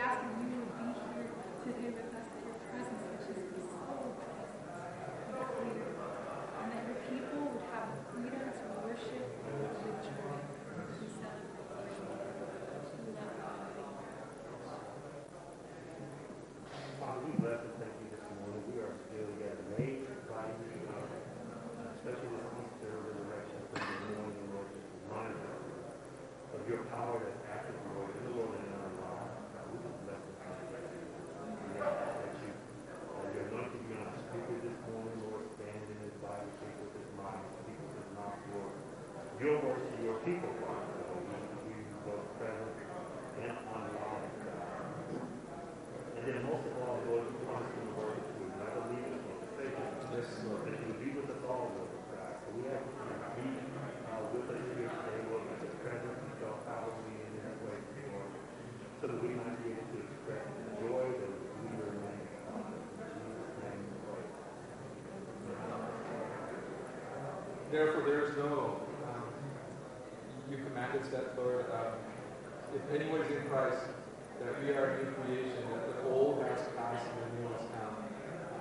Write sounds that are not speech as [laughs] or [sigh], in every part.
That would be here today with us, your presence and that your people would have the freedom to worship with joy. We thank you this morning. We are still by you, uh, especially this Easter resurrection of your power that's active, Lord, in the world and in our lives. God, we just bless and thank you. We ask that you, that your anointing be on our speaker this morning, Lord, stand in his body, speak with his mind, speak with his mouth, Lord. Your to your people, Father. So we, both present and And then most of all, Lord, you promised in the word that you would never leave us nor forsake us. Yes, Lord. That you would be with us all, Lord God. So we ask you to be uh, with us here today, Lord, let your presence be felt powerfully in this place, Lord, so that we might be able to express the joy that we remain. In Jesus' name we pray. Therefore, there is no, you that, Lord, um, if anyone is in Christ, that we are a new creation, that the old has passed and the new has come.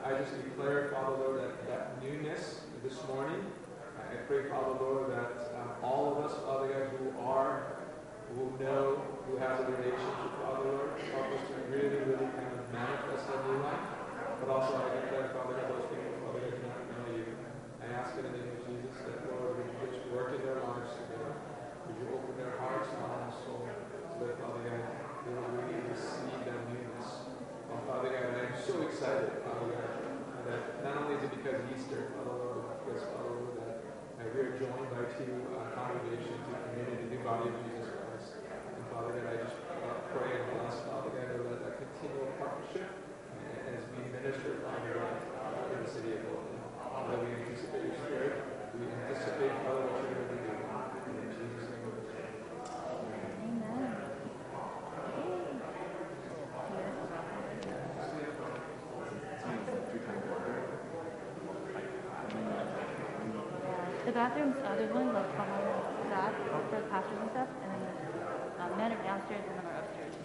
I just declare, Father, Lord, that, that newness this morning. I pray, Father, Lord, that um, all of us, Father God, who are, who know, who has a relationship, Father, Lord, help us to really, really kind of manifest that new life. But also, I declare, Father God, those people, Father God, do not know you. I ask in the name of Jesus that, Lord, would you just work in their lives today. Would you open their hearts, mind, and soul, so that, Father God, they will really receive that newness. Oh, Father God, I'm so excited, Father God, that not only is it because of Easter, Lord, but because, Father Lord, that uh, we are joined by two uh, congregations, two community, the body of Jesus Christ. And Father God, I just uh, pray and bless, Father God, that that continual partnership uh, as we minister, Father God, uh, in the city of Golden. That we anticipate your spirit. We anticipate, Father, what you're going to do. In Jesus' name we pray. Amen. The bathrooms, uh, there's one like behind that for the pastors and stuff, and then uh, men are downstairs and women are upstairs.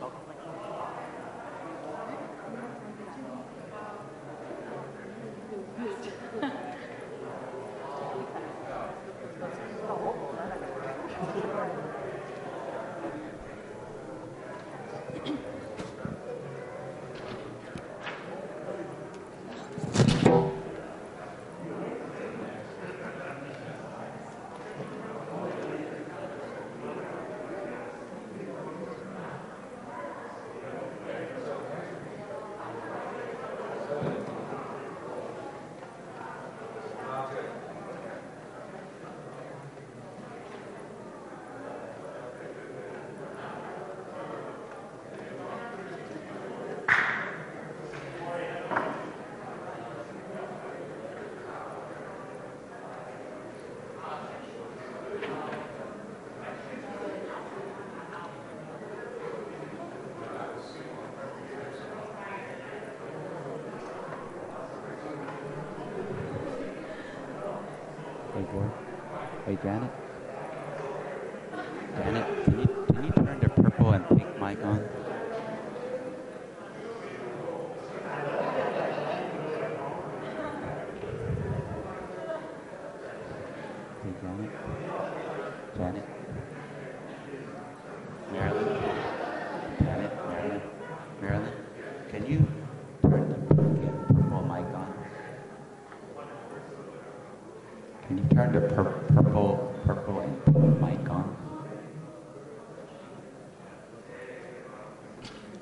Hey, boy. Hey, Janet. Janet, can you, can you turn the purple and pink mic on? Hey, Janet. Janet. Marilyn. Janet, Marilyn. Marilyn, can you turn the pink and purple mic on? Can you turn the pur- purple, purple and pink mic on?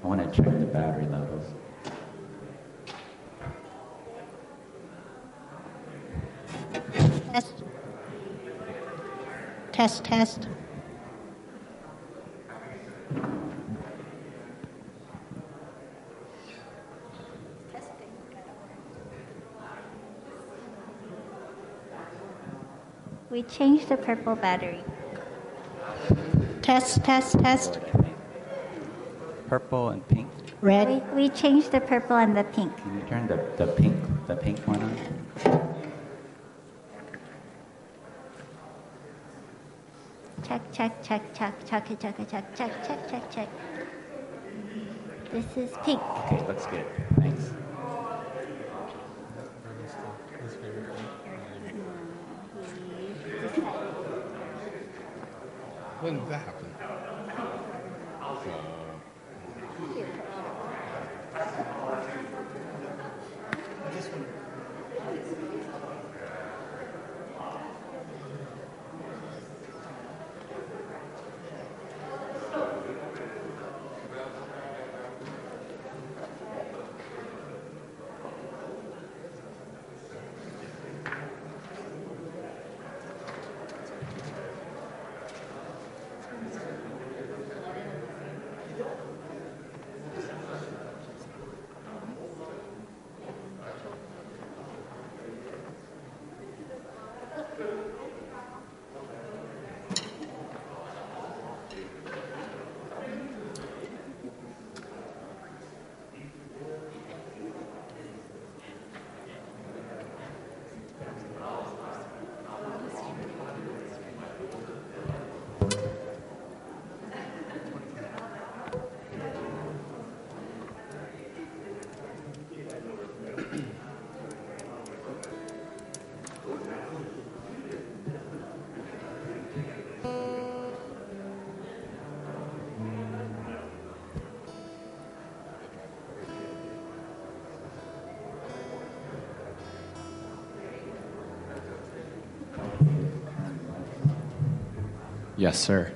I want to check the battery levels. Test. Test, test. We changed the purple battery. Test, test, test. Purple and pink. We, Red. we changed the purple and the pink. Can you turn the, the pink, the pink one on? Check, check, check, check, check, check, check, check, check, check, check, check. This is pink. Okay, looks good. Thanks. His favorite thing. When did that happen? Yes, sir.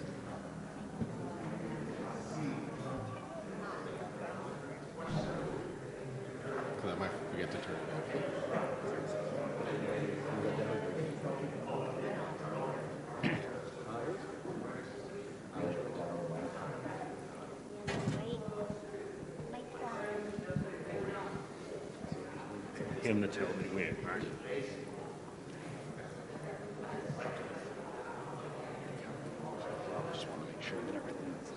Because I might forget to turn it off. Him to tell me when, right? Just want to make sure that everything's.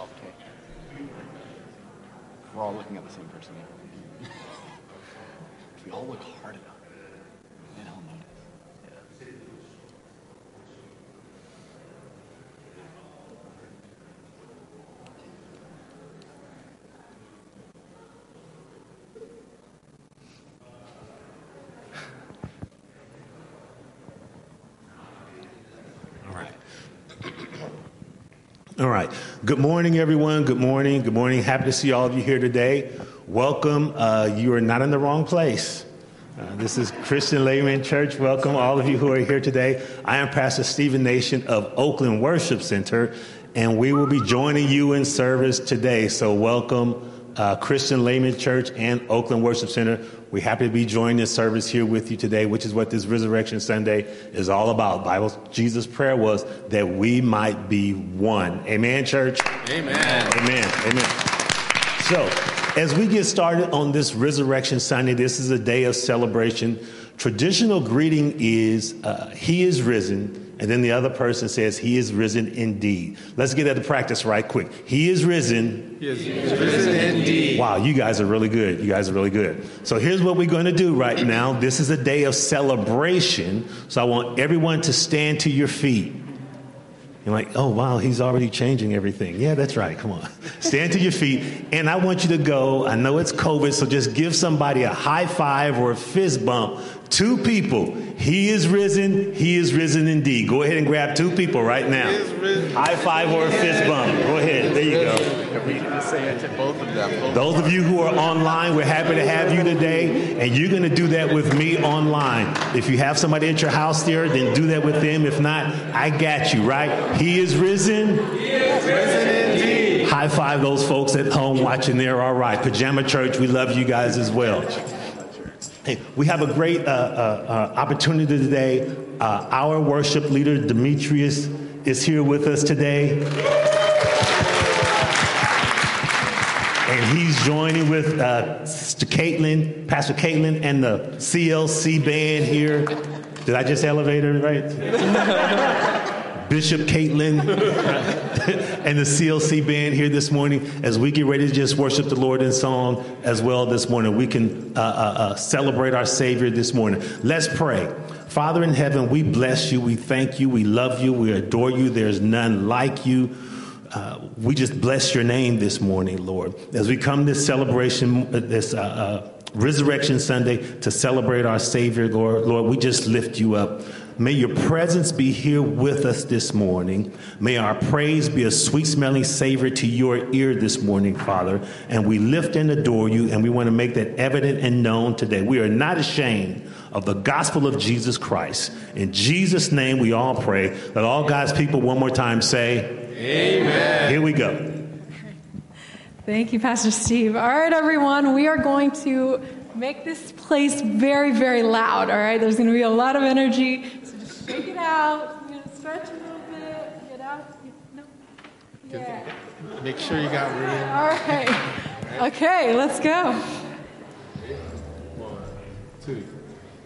Okay. We're all looking at the same person. [laughs] we all look hard enough, All right. Good morning, everyone. Good morning. Good morning. Happy to see all of you here today. Welcome. Uh, you are not in the wrong place. Uh, this is Christian Layman Church. Welcome, all of you who are here today. I am Pastor Stephen Nation of Oakland Worship Center, and we will be joining you in service today. So, welcome, uh, Christian Layman Church and Oakland Worship Center. We're happy to be joining this service here with you today, which is what this Resurrection Sunday is all about. Bible, Jesus' prayer was that we might be one. Amen, church. Amen. Amen. Amen. So, as we get started on this Resurrection Sunday, this is a day of celebration. Traditional greeting is uh, He is risen, and then the other person says He is risen indeed. Let's get that to practice right quick. He is risen. He is risen indeed. Wow, you guys are really good. You guys are really good. So here's what we're going to do right now. This is a day of celebration. So I want everyone to stand to your feet. You're like, oh, wow, he's already changing everything. Yeah, that's right. Come on. [laughs] Stand to your feet. And I want you to go. I know it's COVID, so just give somebody a high five or a fist bump. Two people. He is risen. He is risen indeed. Go ahead and grab two people right now. High five or a fist bump. Go ahead. There you go. We say it to both of them. Those of you who are online, we're happy to have you today, and you're going to do that with me online. If you have somebody at your house there, then do that with them. If not, I got you, right? He is risen. He is risen indeed. High five those folks at home watching there. All right. Pajama Church, we love you guys as well. Hey, we have a great uh, uh, uh, opportunity today. Uh, our worship leader, Demetrius, is here with us today. And he's joining with uh, Caitlin, Pastor Caitlin, and the CLC band here. Did I just elevate her right? [laughs] Bishop Caitlin [laughs] and the CLC band here this morning as we get ready to just worship the Lord in song as well this morning. We can uh, uh, uh, celebrate our Savior this morning. Let's pray. Father in heaven, we bless you, we thank you, we love you, we adore you. There's none like you. Uh, we just bless your name this morning, Lord. As we come this celebration, uh, this uh, Resurrection Sunday to celebrate our Savior, Lord, Lord, we just lift you up. May your presence be here with us this morning. May our praise be a sweet smelling savor to your ear this morning, Father. And we lift and adore you, and we want to make that evident and known today. We are not ashamed of the gospel of Jesus Christ. In Jesus' name, we all pray. Let all God's people one more time say, Amen. Here we go. Thank you, Pastor Steve. All right, everyone, we are going to make this place very, very loud. All right, there's going to be a lot of energy, so just shake it out. Going to stretch a little bit, get out. No. Yeah. Make sure you got room. All right. Okay, let's go. One, two,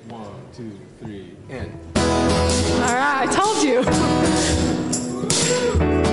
one, two, three, and. All right, I told you.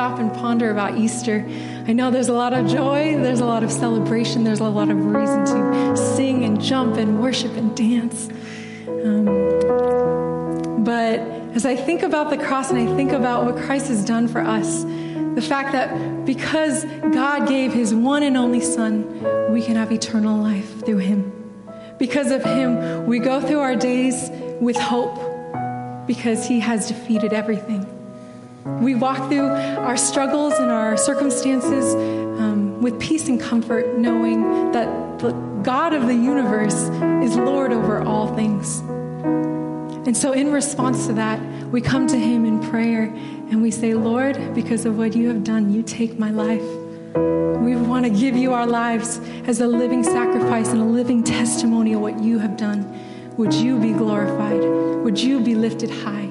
Stop and ponder about Easter, I know there's a lot of joy, there's a lot of celebration, there's a lot of reason to sing and jump and worship and dance. Um, but as I think about the cross and I think about what Christ has done for us, the fact that because God gave his one and only Son, we can have eternal life through him. Because of him, we go through our days with hope because he has defeated everything. We walk through our struggles and our circumstances um, with peace and comfort, knowing that the God of the universe is Lord over all things. And so, in response to that, we come to him in prayer and we say, Lord, because of what you have done, you take my life. We want to give you our lives as a living sacrifice and a living testimony of what you have done. Would you be glorified? Would you be lifted high?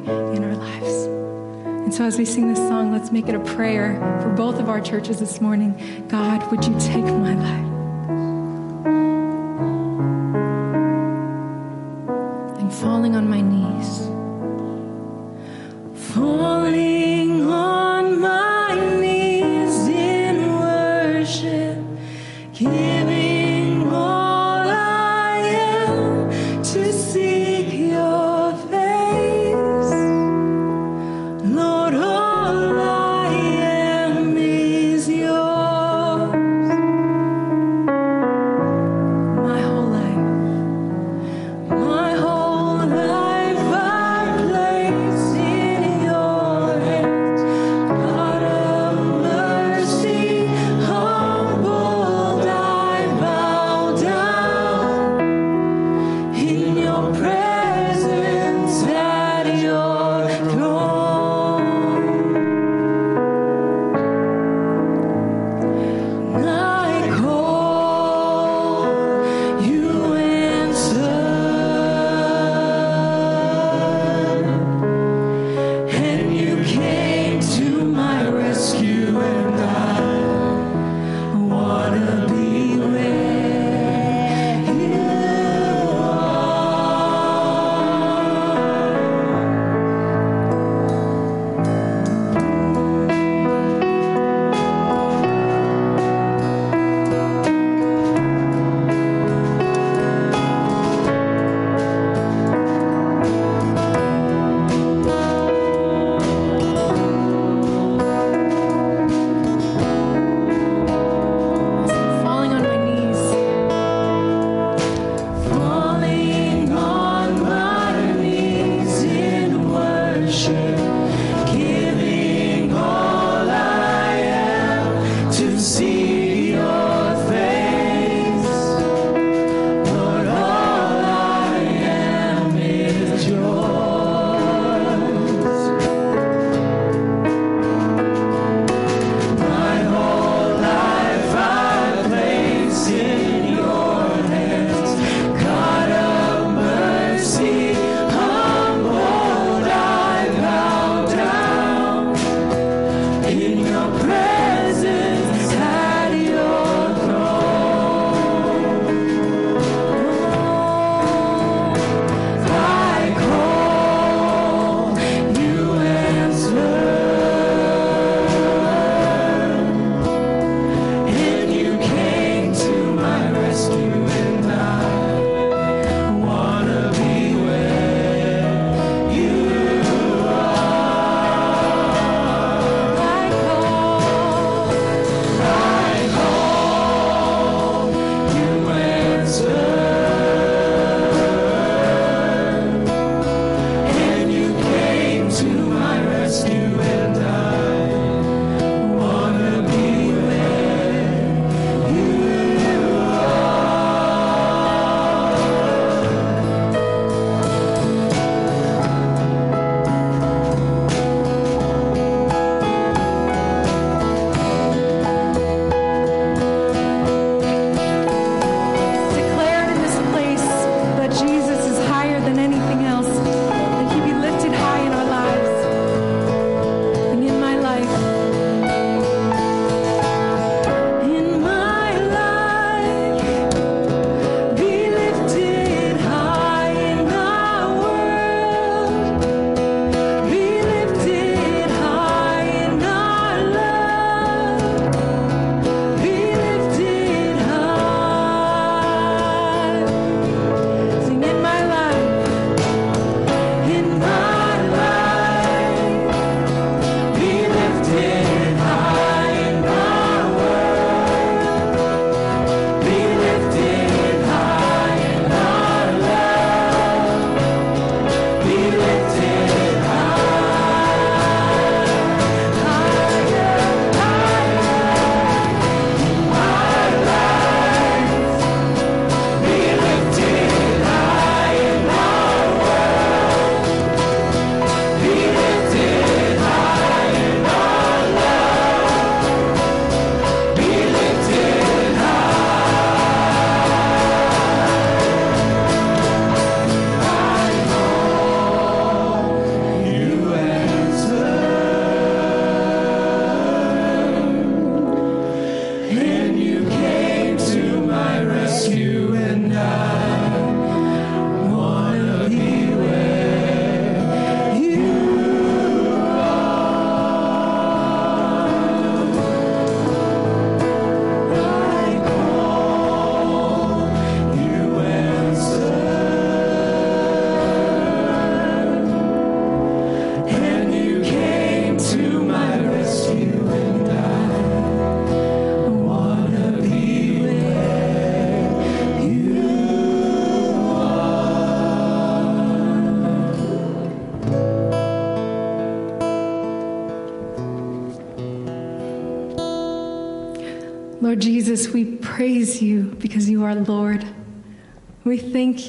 And so, as we sing this song, let's make it a prayer for both of our churches this morning. God, would you take my life? And falling on my knees. Falling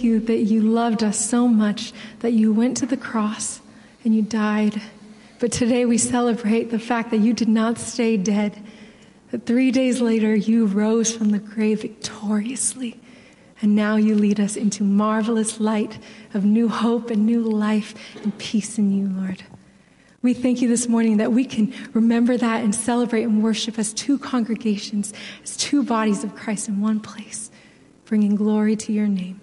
you that you loved us so much that you went to the cross and you died. But today we celebrate the fact that you did not stay dead, that three days later you rose from the grave victoriously. And now you lead us into marvelous light of new hope and new life and peace in you, Lord. We thank you this morning that we can remember that and celebrate and worship as two congregations, as two bodies of Christ in one place, bringing glory to your name.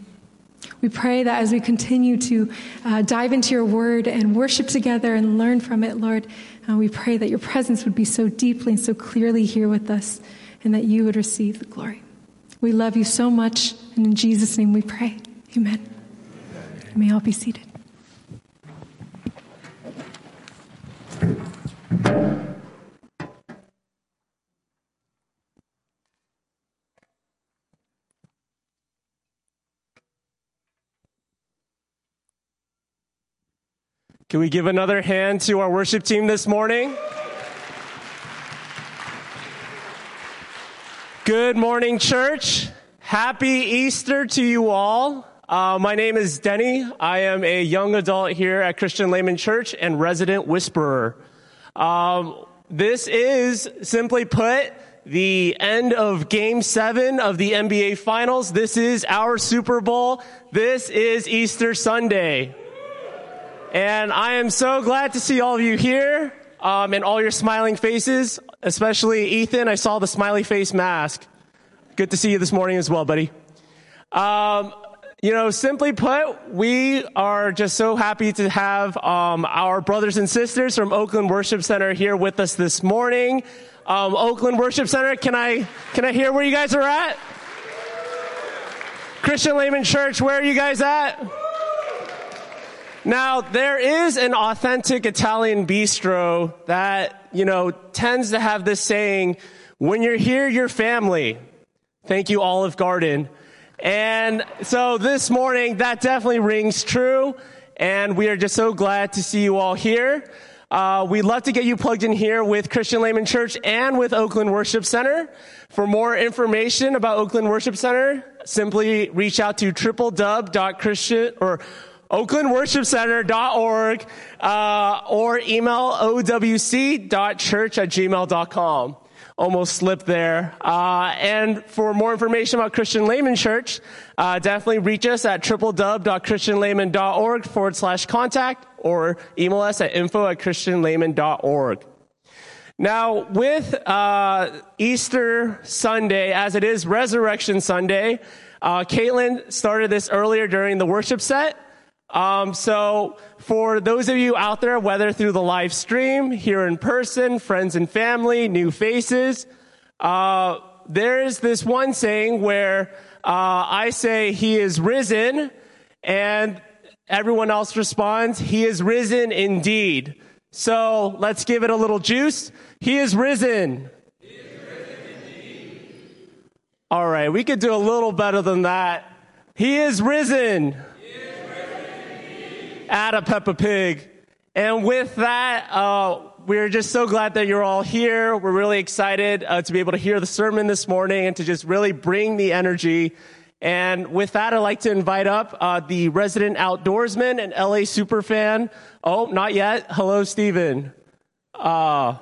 We pray that as we continue to uh, dive into your word and worship together and learn from it, Lord, uh, we pray that your presence would be so deeply and so clearly here with us and that you would receive the glory. We love you so much, and in Jesus' name we pray. Amen. You may all be seated. Can we give another hand to our worship team this morning? Good morning, church. Happy Easter to you all. Uh, my name is Denny. I am a young adult here at Christian Layman Church and resident whisperer. Um, this is, simply put, the end of game seven of the NBA Finals. This is our Super Bowl. This is Easter Sunday. And I am so glad to see all of you here um, and all your smiling faces, especially Ethan. I saw the smiley face mask. Good to see you this morning as well, buddy. Um, you know, simply put, we are just so happy to have um, our brothers and sisters from Oakland Worship Center here with us this morning. Um, Oakland Worship Center, can I can I hear where you guys are at? Christian Layman Church, where are you guys at? Now, there is an authentic Italian bistro that, you know, tends to have this saying, when you're here, you're family. Thank you, Olive Garden. And so this morning, that definitely rings true. And we are just so glad to see you all here. Uh, we'd love to get you plugged in here with Christian Layman Church and with Oakland Worship Center. For more information about Oakland Worship Center, simply reach out to tripledub.christian or oaklandworshipcenter.org uh, or email owc.church at gmail.com. Almost slipped there. Uh, and for more information about Christian Layman Church, uh, definitely reach us at tripledub.christianlayman.org forward slash contact or email us at info at christianlayman.org. Now, with uh, Easter Sunday, as it is Resurrection Sunday, uh, Caitlin started this earlier during the worship set. Um, so for those of you out there, whether through the live stream, here in person, friends and family, new faces, uh, there's this one saying where uh, I say he is risen, and everyone else responds, he is risen indeed. So let's give it a little juice. He is risen. He is risen All right, we could do a little better than that. He is risen at a Peppa Pig. And with that, uh, we're just so glad that you're all here. We're really excited uh, to be able to hear the sermon this morning and to just really bring the energy. And with that, I'd like to invite up uh, the resident outdoorsman and LA superfan. Oh, not yet. Hello, Stephen. Uh,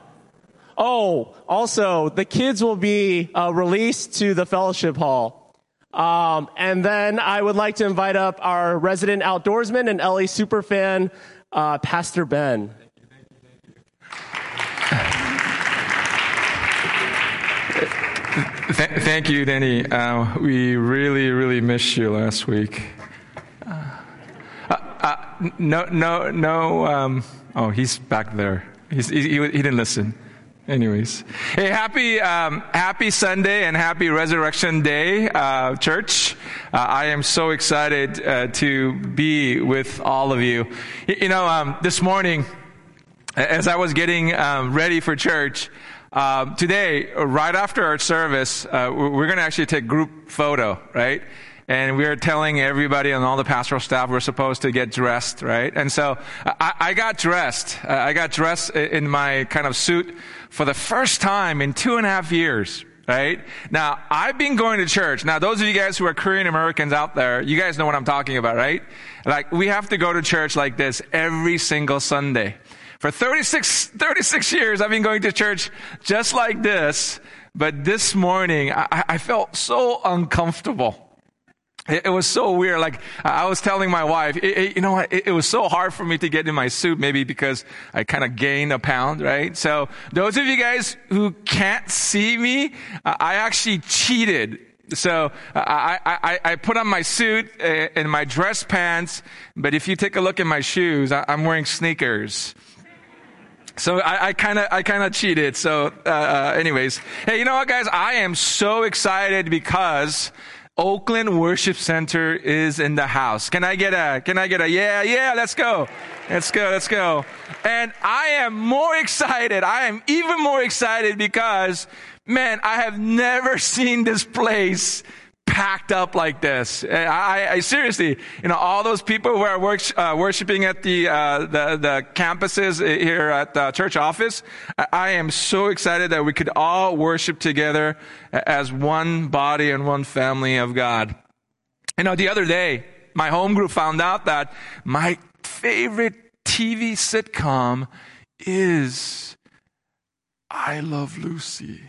oh, also, the kids will be uh, released to the fellowship hall. Um, and then I would like to invite up our resident outdoorsman and LA superfan, uh, Pastor Ben. Th- thank you, Denny. Uh, we really, really missed you last week. Uh, uh, no, no, no. Um, oh, he's back there. He's, he, he, he didn't listen. Anyways, hey, happy um, happy Sunday and happy Resurrection Day, uh, church. Uh, I am so excited uh, to be with all of you. You know, um, this morning, as I was getting um, ready for church, um, today, right after our service, uh, we're going to actually take group photo, right? And we are telling everybody and all the pastoral staff we're supposed to get dressed, right? And so I, I got dressed. Uh, I got dressed in my kind of suit for the first time in two and a half years. right? Now, I've been going to church. Now, those of you guys who are Korean Americans out there, you guys know what I'm talking about, right? Like, we have to go to church like this every single Sunday. For 36, 36 years, I've been going to church just like this, but this morning, I, I felt so uncomfortable. It, it, was so weird. Like I was telling my wife, it, it, you know what? It, was so hard for me to get in my suit, maybe because I kind of gained a pound, right? So those of you guys who can't see me, I actually cheated. So I, I, I put on my suit and my dress pants, but if you take a look at my shoes, I'm wearing sneakers. So I kind of I kind of cheated. So, uh, uh, anyways, hey, you know what, guys? I am so excited because Oakland Worship Center is in the house. Can I get a, can I get a, yeah, yeah, let's go. Let's go, let's go. And I am more excited. I am even more excited because, man, I have never [laughs] seen this place packed up like this. I, I, seriously, you know, all those people who are uh, worshiping at the, uh, the, the campuses here at the church office, I am so excited that we could all worship together as one body and one family of God. You know, the other day, my home group found out that my favorite TV sitcom is I Love Lucy.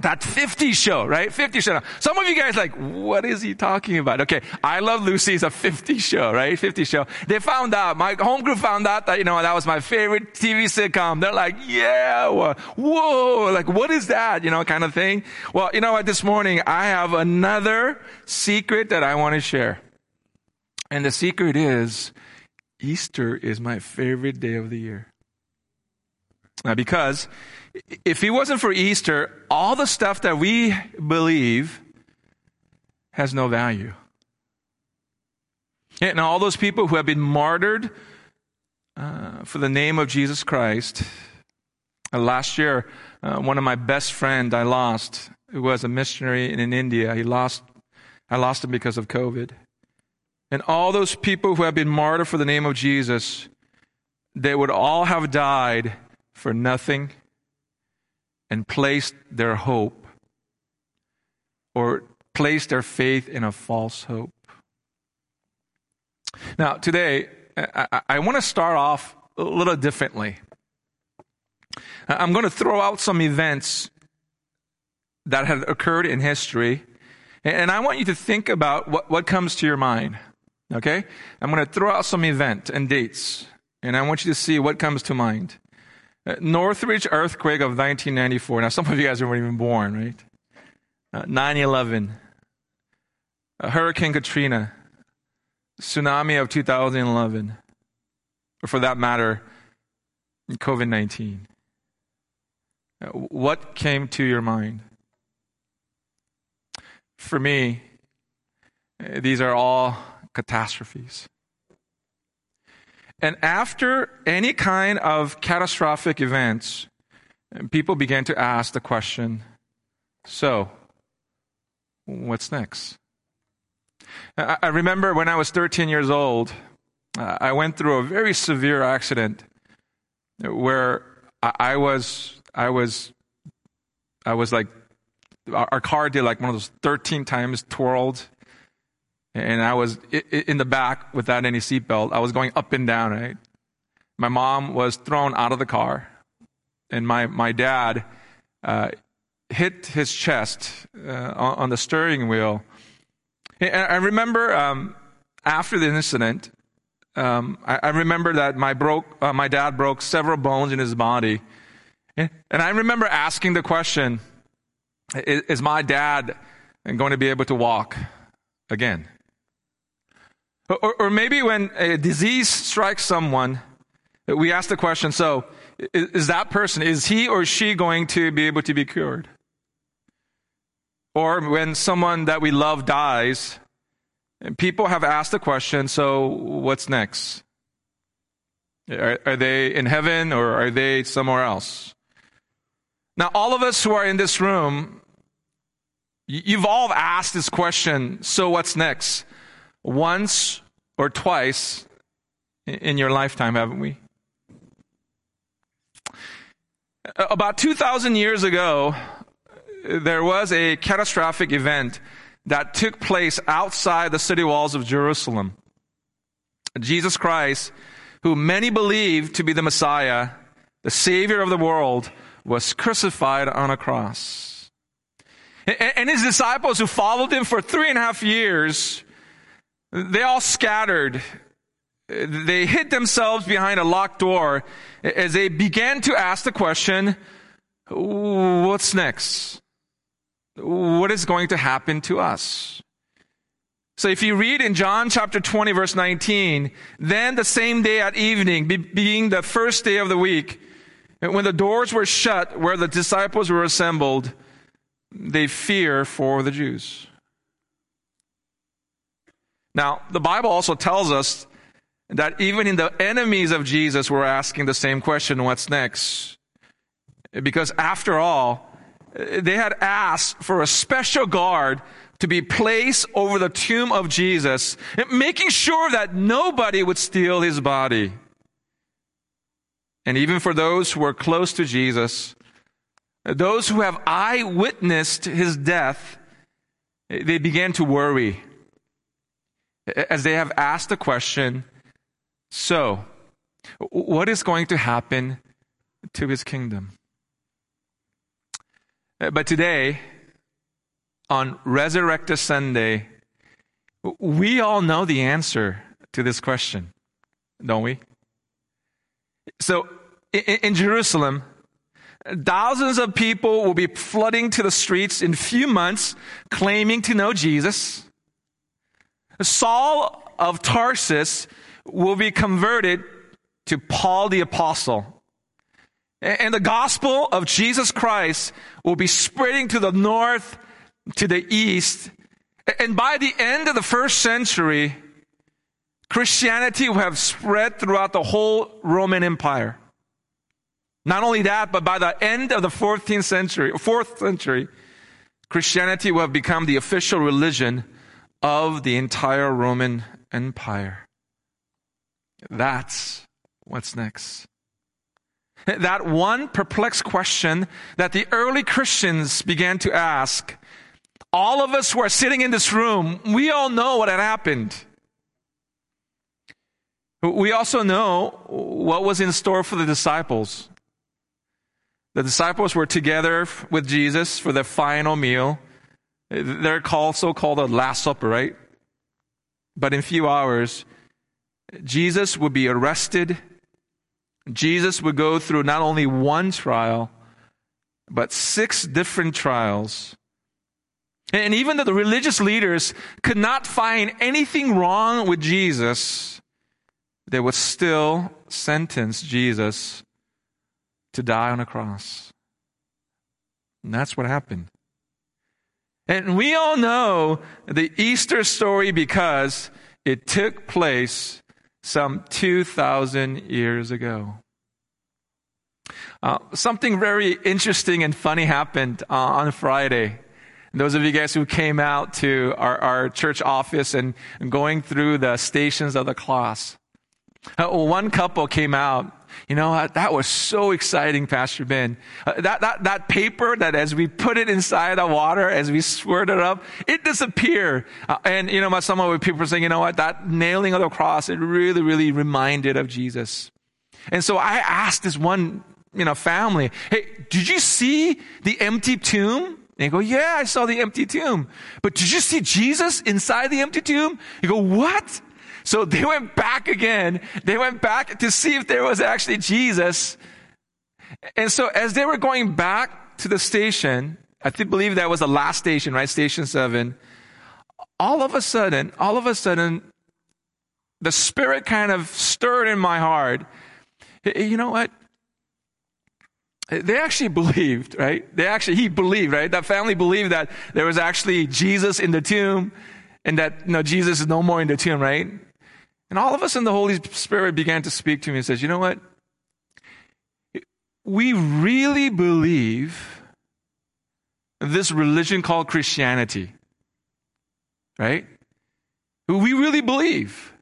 That 50 show, right? 50 show. Some of you guys like, what is he talking about? Okay. I Love Lucy is a 50 show, right? 50 show. They found out, my home group found out that, you know, that was my favorite TV sitcom. They're like, yeah, whoa, like, what is that? You know, kind of thing. Well, you know what? This morning I have another secret that I want to share. And the secret is Easter is my favorite day of the year. Now, because if it wasn't for Easter, all the stuff that we believe has no value. And all those people who have been martyred uh, for the name of Jesus Christ. Uh, last year, uh, one of my best friends I lost, who was a missionary in, in India, he lost, I lost him because of COVID. And all those people who have been martyred for the name of Jesus, they would all have died for nothing and placed their hope or placed their faith in a false hope. Now, today, I, I want to start off a little differently. I'm going to throw out some events that have occurred in history, and I want you to think about what, what comes to your mind. Okay? I'm going to throw out some event and dates, and I want you to see what comes to mind. Uh, Northridge earthquake of 1994. Now, some of you guys weren't even born, right? Uh, 9 uh, 11. Uh, Hurricane Katrina. Tsunami of 2011. Or for that matter, COVID 19. Uh, what came to your mind? For me, these are all catastrophes. And after any kind of catastrophic events, people began to ask the question so, what's next? I remember when I was 13 years old, uh, I went through a very severe accident where I was, I was, I was like, our car did like one of those 13 times twirled and I was in the back without any seatbelt. I was going up and down, right? My mom was thrown out of the car, and my, my dad uh, hit his chest uh, on, the steering wheel. And I remember um, after the incident, um, I, I, remember that my, broke, uh, my dad broke several bones in his body. And I remember asking the question is, is my dad going to be able to walk again? Or, or maybe when a disease strikes someone, we ask the question so, is, that person, is he or she going to be able to be cured? Or when someone that we love dies, people have asked the question so, what's next? Are, are they in heaven or are they somewhere else? Now, all of us who are in this room, you've all asked this question so, what's next? Once or twice in your lifetime, haven't we? About 2,000 years ago, there was a catastrophic event that took place outside the city walls of Jerusalem. Jesus Christ, who many believed to be the Messiah, the Savior of the world, was crucified on a cross. And his disciples who followed him for three and a half years, they all scattered. They hid themselves behind a locked door as they began to ask the question, what's next? What is going to happen to us? So if you read in John chapter 20 verse 19, then the same day at evening, being the first day of the week, when the doors were shut where the disciples were assembled, they fear for the Jews. Now, the Bible also tells us that even in the enemies of Jesus were asking the same question, what's next? Because after all, they had asked for a special guard to be placed over the tomb of Jesus, making sure that nobody would steal his body. And even for those who were close to Jesus, those who have eyewitnessed his death, they began to worry as they have asked the question so, what is going to happen to his kingdom? Uh, but today, on Resurrected Sunday, we all know the answer to this question, don't we? So, in, in Jerusalem, thousands of people will be flooding to the streets in a few months claiming to know Jesus. Saul of Tarsus will be converted to Paul the Apostle. And the gospel of Jesus Christ will be spreading to the north to the east. And by the end of the first century, Christianity will have spread throughout the whole Roman Empire. Not only that, but by the end of the 14th century, 4th century, Christianity will have become the official religion of the entire Roman Empire. That's what's next. That one perplexed question that the early Christians began to ask all of us who are sitting in this room, we all know what had happened. We also know what was in store for the disciples. The disciples were together with Jesus for the final meal. They're also called the Last Supper, right? But in a few hours, Jesus would be arrested. Jesus would go through not only one trial, but six different trials and even though the religious leaders could not find anything wrong with Jesus, they would still sentence Jesus to die on a cross. And that's what happened. And we all know the Easter story because it took place some 2,000 years ago. Uh, something very interesting and funny happened uh, on Friday. Those of you guys who came out to our, our church office and, and going through the stations of the cross. Uh, one couple came out. You know, uh, that was so exciting, Pastor Ben. Uh, that, that, that paper that as we put it inside the water, as we squirt it up, it disappeared. Uh, and, you know, some of the people were saying, you know what, that nailing of the cross, it really, really reminded of Jesus. And so I asked this one, you know, family, hey, did you see the empty tomb? And you go, yeah, I saw the empty tomb. But did you see Jesus inside the empty tomb? You go, what? So they went back again. They went back to see if there was actually Jesus. And so as they were going back to the station, I believe that was the last station, right? Station seven. All of a sudden, all of a sudden, the spirit kind of stirred in my heart. You know what? They actually [laughs] believed, right? They actually, he believed, right? That family believed that there was actually Jesus in the tomb and that, you know, Jesus is no more in the tomb, right? And all of us in the Holy Spirit began to speak to me and says, you know what? We really believe this religion called Christianity, right? We really believe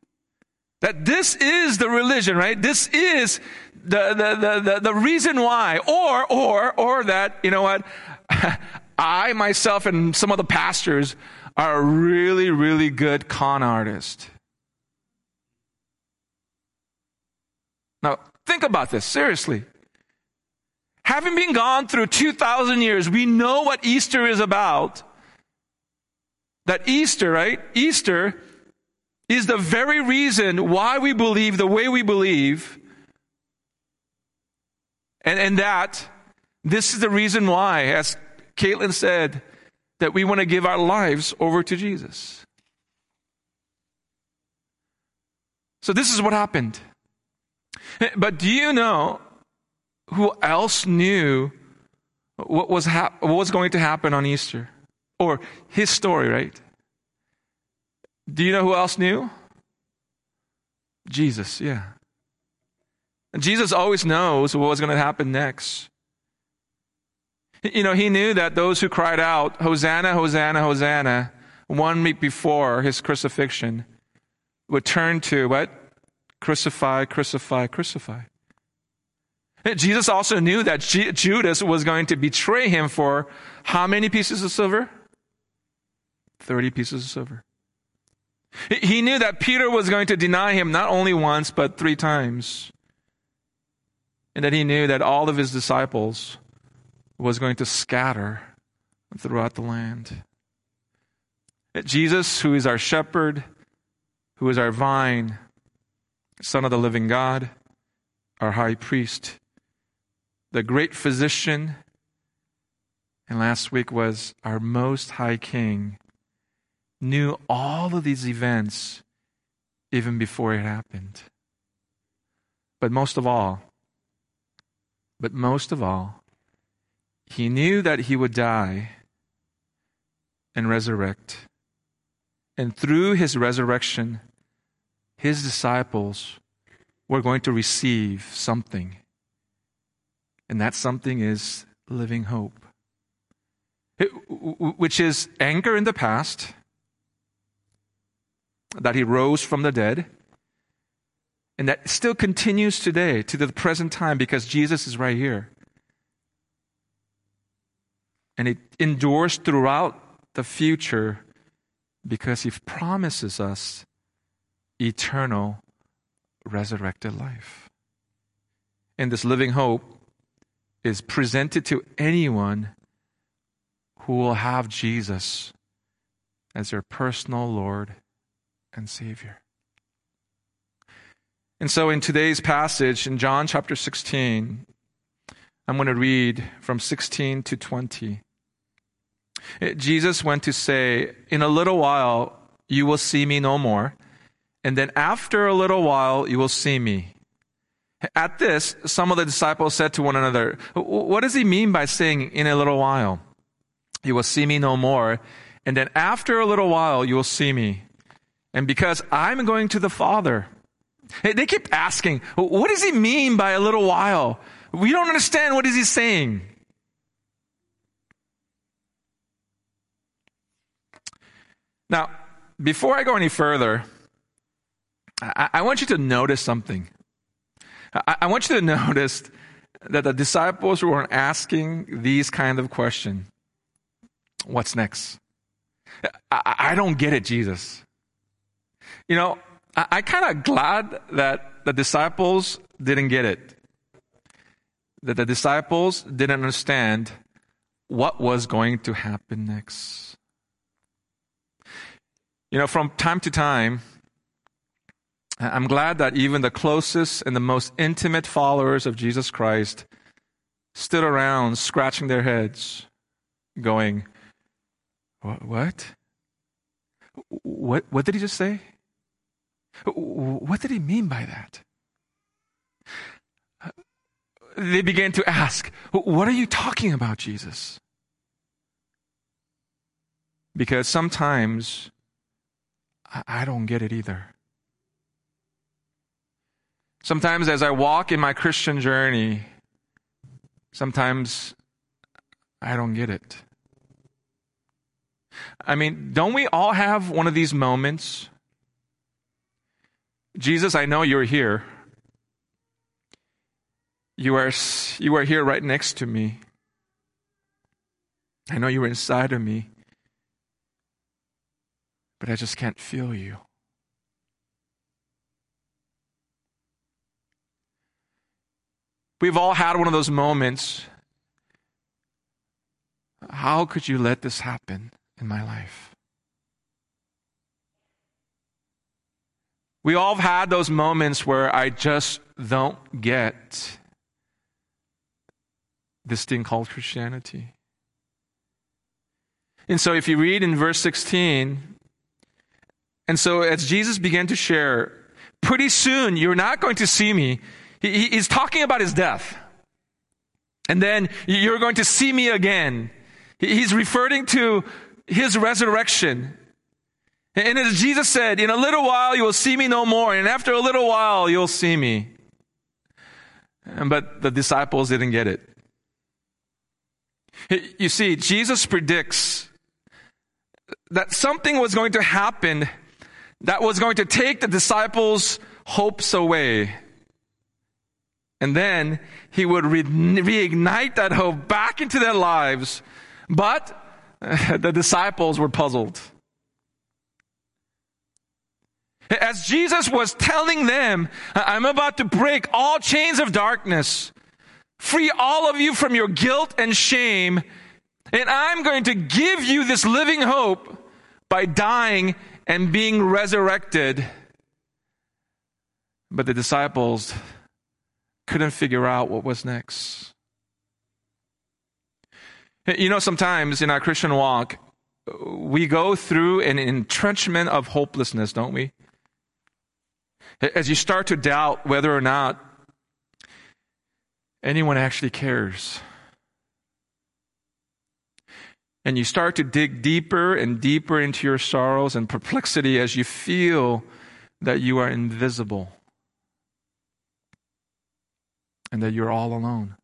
that this is the religion, right? This is the, the, the, the, the reason why. Or, or, or that, you know what? [laughs] I myself and some of the pastors are really, really good con artist. Now, think about this seriously. Having been gone through 2,000 years, we know what Easter is about. That Easter, right? Easter is the very reason why we believe the way we believe. And, and that this is the reason why, as Caitlin said, that we want to give our lives over to Jesus. So this is what happened. [laughs] But do you know who else knew what was, hap- what was going to happen on Easter? Or his story, right? Do you know who else knew? Jesus, yeah. And Jesus always knows what was going to happen next. You know, he knew that those who cried out, Hosanna, Hosanna, Hosanna, one week before his crucifixion, would turn to what? Crucify, crucify, crucify. Jesus also knew that G- Judas was going to betray him for how many pieces of silver? 30 pieces of silver. He knew that Peter was going to deny him not only once, but three times. And that he knew that all of his disciples was going to scatter throughout the land. That Jesus, who is our shepherd, who is our vine, Son of the living God, our high priest, the great physician, and last week was our most high king, knew all of these events even before it happened. But most of all, but most of all, he knew that he would die and resurrect. And through his resurrection, his disciples were going to receive something. And that something is living hope, it, which is anchor in the past, that he rose from the dead, and that still continues today to the present time because Jesus is right here. And it endures throughout the future because he promises us eternal resurrected life. And this living hope is presented to anyone who will have Jesus as their personal Lord and Savior. And so in today's passage in John chapter 16, I'm going to read from 16 to 20. Eh, Jesus went to say, In a little while you will see me no more, and then after a little while you will see me. At this, some of the disciples said to one another, What does he mean by saying, In a little while? You will see me no more, and then after a little while you will see me. And because I'm going to the Father, they keep asking, What does he mean by a little while? We don't understand what is he saying. Now, before I go any further, I, I want you to notice something. I, I, want you to [laughs] notice that the disciples weren't asking these kind of questions. What's next? I, I don't get it, Jesus. You know, I, I kind of glad that the disciples didn't get it. That the disciples didn't understand what was going to happen next. You know, from time to time, I'm glad that even the closest and the most intimate followers of Jesus Christ stood around scratching their heads, going, What? What, what did he just say? What did he mean by that? They began to ask, What are you talking about, Jesus? Because sometimes I don't get it either. Sometimes, as I walk in my Christian journey, sometimes I don't get it. I mean, don't we all have one of these moments? Jesus, I know you're here. You are, you are here right next to me. I know you're inside of me, but I just can't feel you. We've all had one of those moments. How could you let this happen in my life? We all have had those moments where I just don't get this thing called Christianity. And so, if you read in verse 16, and so as Jesus began to share, pretty soon you're not going to see me. He, he's talking about his death. And then you're going to see me again. He's referring to his resurrection. And as Jesus said, in a little while you will see me no more, and after a little while you'll see me. But the disciples didn't get it. You see, Jesus predicts that something was going to happen that was going to take the disciples' hopes away. And then he would re- reignite that hope back into their lives. But [laughs] the disciples were puzzled. As Jesus was telling them, I'm about to break all chains of darkness, free all of you from your guilt and shame, and I'm going to give you this living hope by dying and being resurrected. But the disciples couldn't figure out what was next. You know, sometimes in our Christian walk, we go through an entrenchment of hopelessness, don't we? As you start to doubt whether or not anyone actually cares. And you start to dig deeper and deeper into your sorrows and perplexity as you feel that you are invisible and that you're all alone.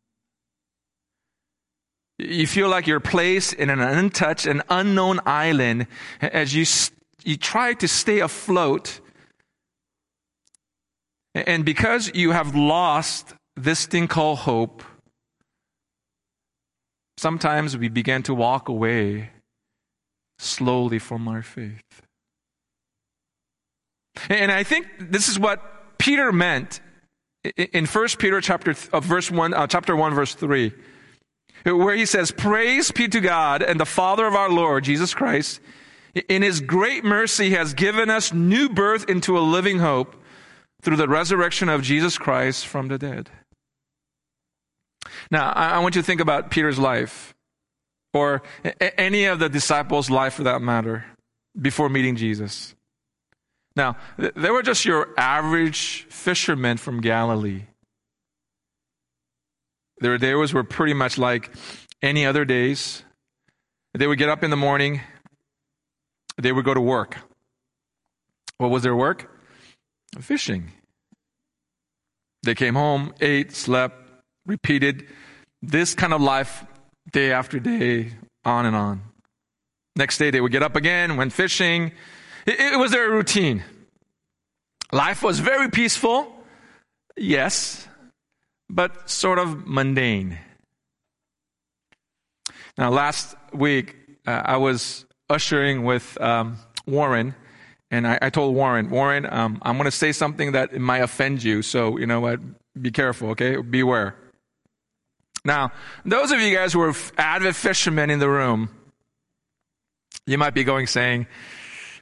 You feel like you're placed in an untouched and unknown island as you, you try to stay afloat. And because you have lost this thing called hope, sometimes we begin to walk away slowly from our faith. And I think this is what Peter meant in 1 Peter chapter uh, verse 1 uh, chapter 1 verse 3 where he says praise be to God and the father of our Lord Jesus Christ in his great mercy has given us new birth into a living hope through the resurrection of Jesus Christ from the dead. Now, I want you to think about Peter's life or any of the disciples' life for that matter before meeting Jesus. Now, they were just your average fishermen from Galilee. Their days were pretty much like any other days. They would get up in the morning, they would go to work. What was their work? Fishing. They came home, ate, slept, repeated this kind of life day after day, on and on. Next day, they would get up again, went fishing, it, it was their routine. Life was very peaceful, yes, but sort of mundane. Now, last week, uh, I was ushering with um, Warren, and I, I, told Warren, Warren, um, I'm going to say something that might offend you, so you know what? Be careful, okay? Beware. Now, those of you guys who are avid fishermen in the room, you might be going saying,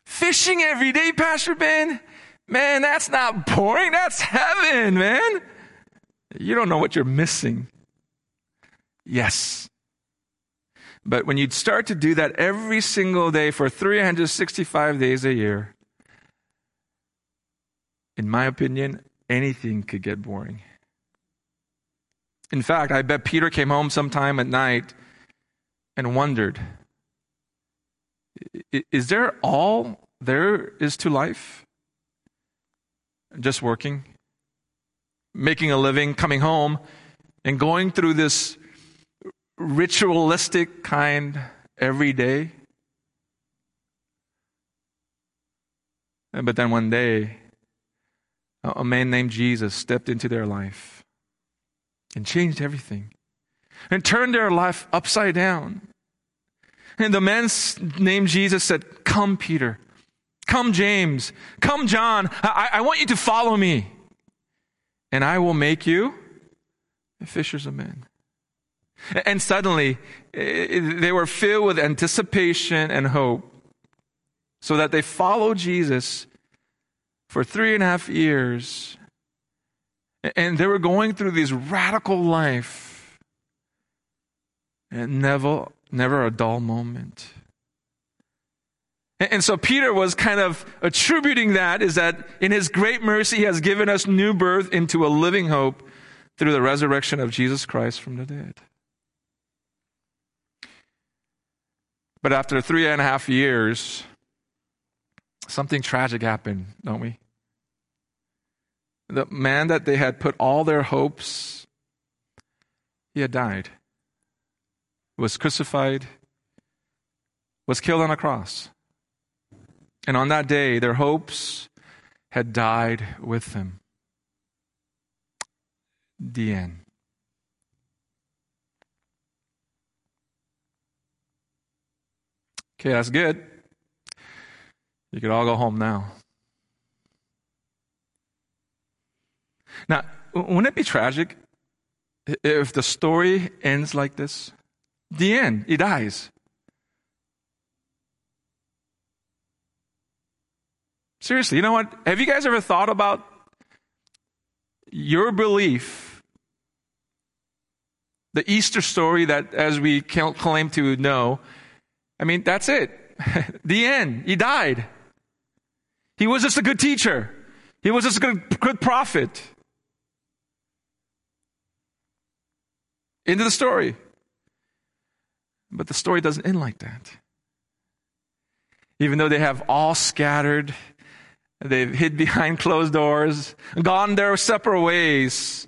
Fishing every day, Pastor Ben? Man, that's not boring. That's heaven, man. You don't know what you're missing. Yes. But when you'd start to do that every single day for 365 days a year, in my opinion, anything could get boring. In fact, I bet Peter came home sometime at night and wondered is there all there is to life? Just working, making a living, coming home, and going through this ritualistic kind every day. But then one day, a man named Jesus stepped into their life and changed everything and turned their life upside down And the man named Jesus said, Come, Peter. Come, James. Come, John. I, I want you to follow me. And I will make you fishers of men. And suddenly, they were filled with anticipation and hope, so that they followed Jesus for three and a half years. And they were going through this radical life, and never, never a dull moment. And so Peter was kind of attributing that is that in his great mercy, he has given us new birth into a living hope through the resurrection of Jesus Christ from the dead. But after three and a half years, something tragic happened, don't we? The man that they had put all their hopes, he had died, was crucified, was killed on a cross. And on that day, their hopes had died with him. The end. Okay, that's good. You could all go home now. Now, wouldn't it be tragic if the story ends like this? The end, he dies. Seriously, you know what? Have you guys ever thought about your belief, the Easter story that, as we claim to know, I mean, that's it. [laughs] the end. He died. He was just a good teacher. He was just a good, good prophet. Into the story. But the story doesn't end like that. Even though they have all scattered, they've hid behind [laughs] closed doors, gone their separate ways.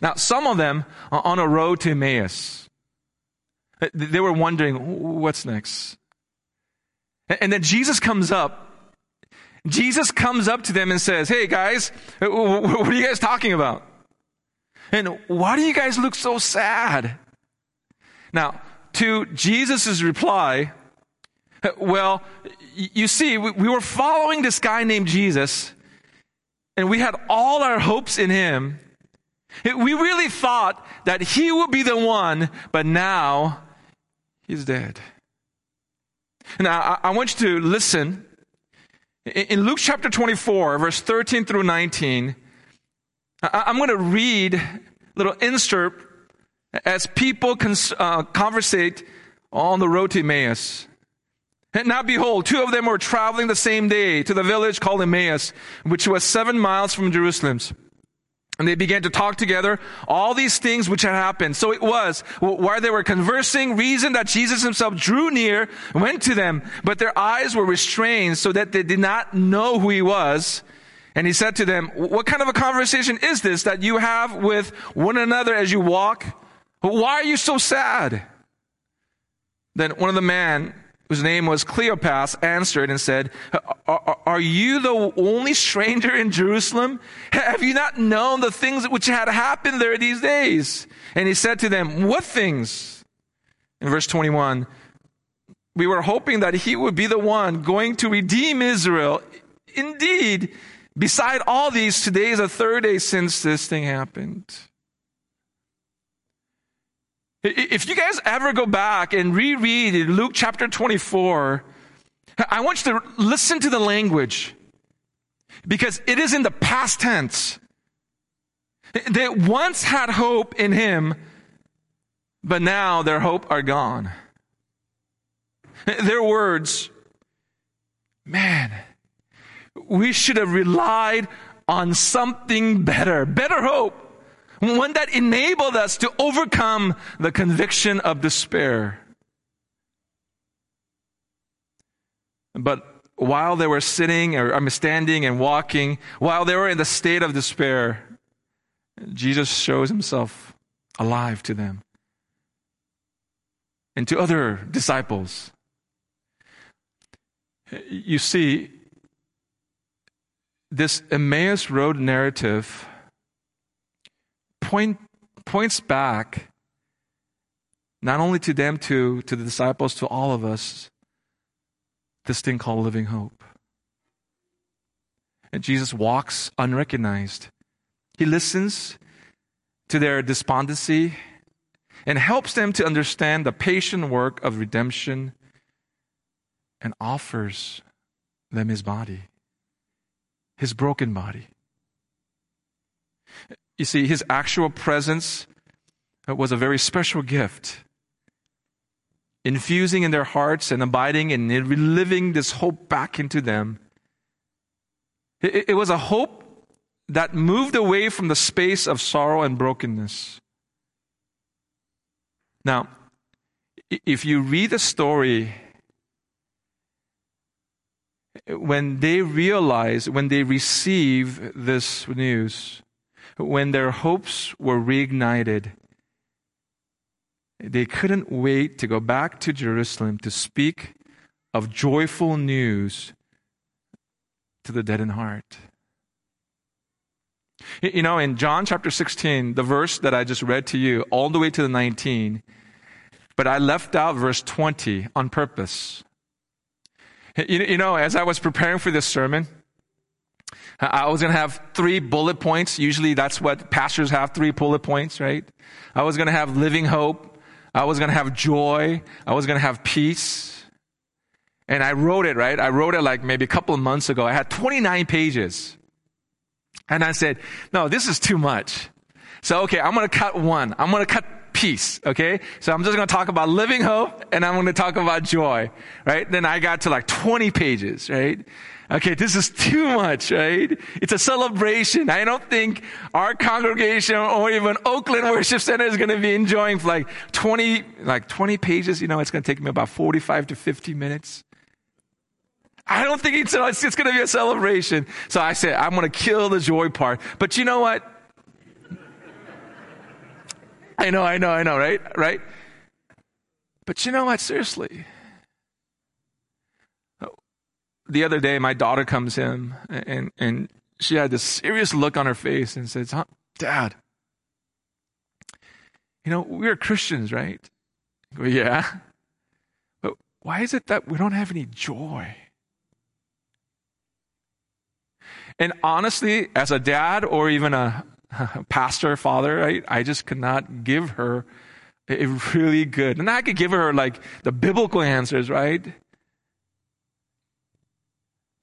Now, some of them are on a road to Emmaus. They were wondering, what's next? And then Jesus comes up. Jesus comes up to them and says, Hey guys, what are you guys talking about? And why do you guys look so sad? Now, to Jesus' reply, well, you see, we were following this guy named Jesus, and we had all our hopes in him. We really thought that he would be the one, but now he's dead. Now, I want you to listen. In Luke chapter 24, verse 13 through 19, I'm going to read a little insert as people cons- uh, conversate on the road to Emmaus. And now behold, two of them were traveling the same day to the village called Emmaus, which was seven miles from Jerusalem's. And they began to talk together all these things which had happened. So it was, while they were conversing, reason that Jesus himself drew near, went to them, but their eyes were restrained so that they did not know who he was. And he said to them, what kind of a conversation is this that you have with one another as you walk? Why are you so sad? Then one of the men whose name was Cleopas, answered and said, are, you the only stranger in Jerusalem? Have you not known the things which had happened there these days? And he said to them, What things? In verse 21, we were hoping that he would be the one going to redeem Israel. Indeed, beside all these, today is the third day since this thing happened. If you guys ever go back and reread Luke chapter 24, I want you to listen to the language because it is in the past tense. They once had hope in him, but now their hope are gone. Their words, man, we should have relied on something better, better hope one that enabled us to overcome the conviction of despair. But while they were sitting, or I mean, standing and walking, while they were in the state of despair, Jesus shows himself alive to them and to other disciples. You see, this Emmaus Road narrative point, points back not only to them, to, to the disciples, to all of us, this thing called living hope. And Jesus walks unrecognized. He listens to their despondency and helps them to understand the patient work of redemption and offers them his body, his broken body. You see, his actual presence uh, was a very special gift, infusing in their hearts and abiding and reliving this hope back into them. It, it was a hope that moved away from the space of sorrow and brokenness. Now, if you read the story, when they realize, when they receive this news, when their hopes were reignited, they couldn't wait to go back to Jerusalem to speak of joyful news to the dead in heart. You know, in John chapter 16, the verse that I just read to you, all the way to the 19, but I left out verse 20 on purpose. You know, as I was preparing for this sermon, I was going to have three bullet points. Usually that's what pastors have, three bullet points, right? I was going to have living hope. I was going to have joy. I was going to have peace. And I wrote it, right? I wrote it like maybe a couple of months ago. I had 29 pages. And I said, no, this is too much. So, okay, I'm going to cut one. I'm going to cut peace. Okay. So I'm just going to talk about living hope and I'm going to talk about joy. Right. Then I got to like 20 pages. Right. Okay. This is too much. Right. It's a celebration. I don't think our congregation or even Oakland Worship Center is going to be enjoying like 20, like 20 pages. You know, it's going to take me about 45 to 50 minutes. I don't think it's, it's, going to be a celebration. So I said, I'm going to kill the joy part. But you know what? I know, I know, I know, right? Right? But you know what? Seriously. The other day, my daughter comes in and, and she had this serious look on her face and says, huh, Dad, you know, we're Christians, right? I go, yeah. But why is it that we don't have any joy? And honestly, as a dad or even a [laughs] pastor, father, I, I just could not give her a really good, and I could give her like the biblical answers, right?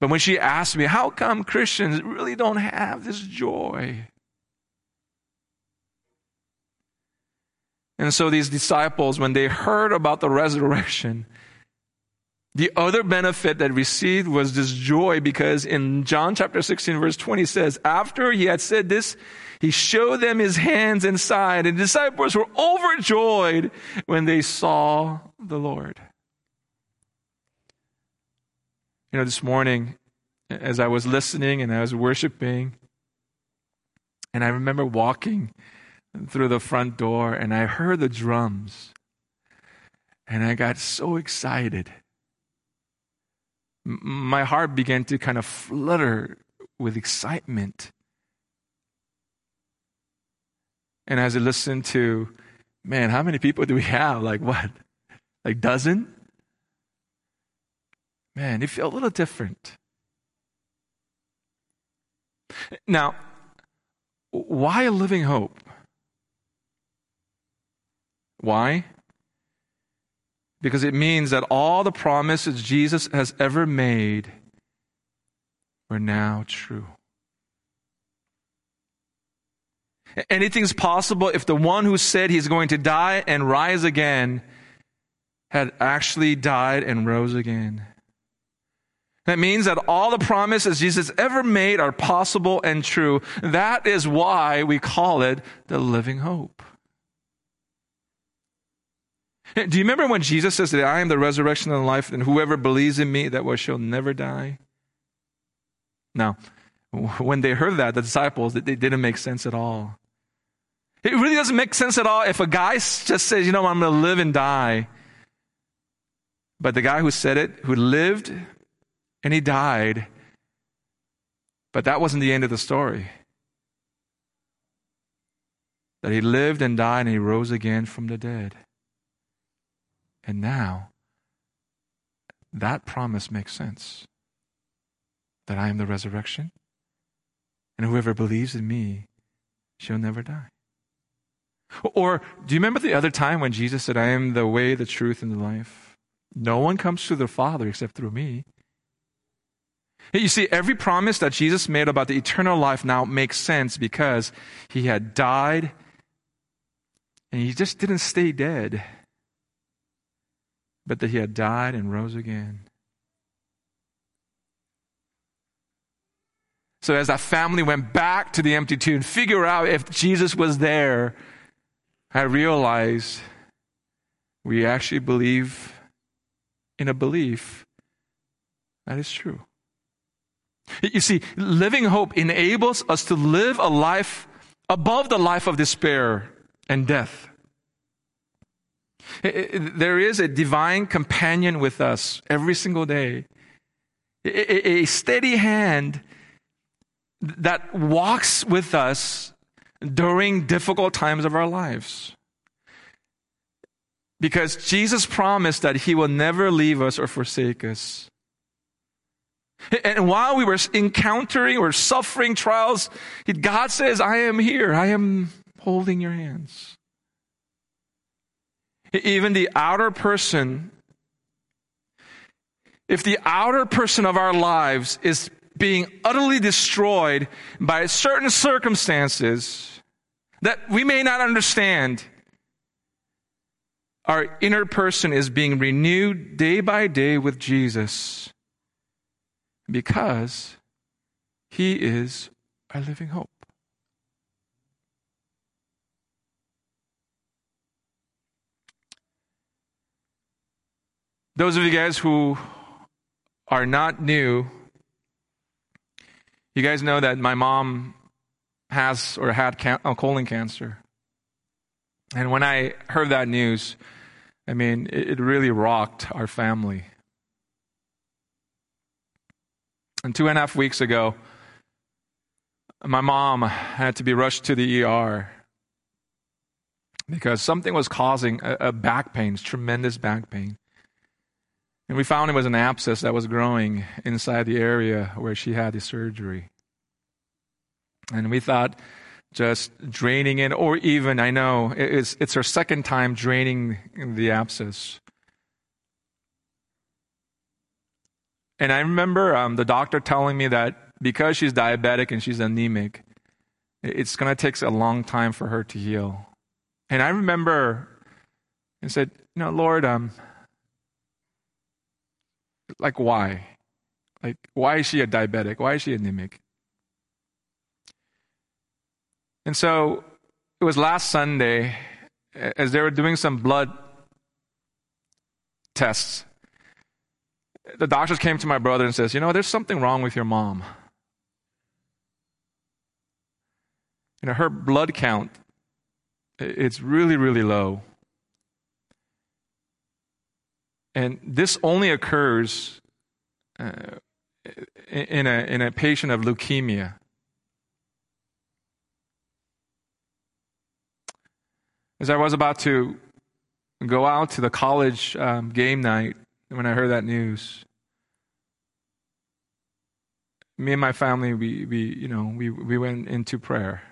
But when she asked me, how come Christians really don't have this joy? And so these disciples, when they heard about the resurrection, the other benefit that received was this joy because in John chapter 16 verse 20 says, after he had said this, he showed them his hands and side and the disciples were overjoyed when they saw the Lord. You know, this morning, as I was listening and I was worshiping, and I remember walking through the front door and I heard the drums and I got so excited my heart began to kind of flutter with excitement. And as I listened to, man, how many people do we have? Like what? Like dozen? Man, it felt a little different. Now, why a living hope? Why? because it means that all the promises Jesus has ever made are now true. Anything's possible if the one who said he's going to die and rise again had actually died and rose again. That means that all the promises Jesus ever made are possible and true. That is why we call it the living hope. Do you remember when Jesus says that I am the resurrection and the life, and whoever believes in me, that will shall never die? Now, when they heard that, the disciples, it didn't make sense at all. It really doesn't make sense at all if a guy just says, you know, I'm going to live and die. But the guy who said it, who lived and he died, but that wasn't the end of the story. That he lived and died and he rose again from the dead. And now, that promise makes sense that I am the resurrection, and whoever believes in me shall never die. Or do you remember the other time when Jesus said, I am the way, the truth, and the life? No one comes to the Father except through me. You see, every promise that Jesus made about the eternal life now makes sense because he had died and he just didn't stay dead, but that he had died and rose again. So, as that family went back to the empty tomb, figure out if Jesus was there, I realized we actually believe in a belief that is true. You see, living hope enables us to live a life above the life of despair and death. There is a divine companion with us every single day, a steady hand that walks with us during difficult times of our lives. Because Jesus promised that he will never leave us or forsake us. And while we were encountering or suffering trials, God says, I am here. I am holding your hands. Even the outer person, if the outer person of our lives is being utterly destroyed by certain circumstances that we may not understand, our inner person is being renewed day by day with Jesus because he is our living hope. Those of you guys who are not new, you guys know that my mom has or had can- uh, colon cancer. And when I heard that news, I mean, it, it really rocked our family. And two and a half weeks ago, my mom had to be rushed to the ER because something was causing a, a back pain, tremendous back pain. And we found it was an abscess that was growing inside the area where she had the surgery. And we thought just draining it, or even, I know, it's, it's her second time draining the abscess. And I remember um, the doctor telling me that because she's diabetic and she's anemic, it's going to take a long time for her to heal. And I remember and said, you know, Lord, um, like why? Like why is she a diabetic? Why is she anemic? And so it was last Sunday as they were doing some blood tests. The doctors came to my brother and says, "You know, there's something wrong with your mom. You know, her blood count it's really really low." And this only occurs uh, in, a, in a patient of leukemia. As I was about to go out to the college um, game night when I heard that news, me and my family, we, we, you know, we, we went into prayer.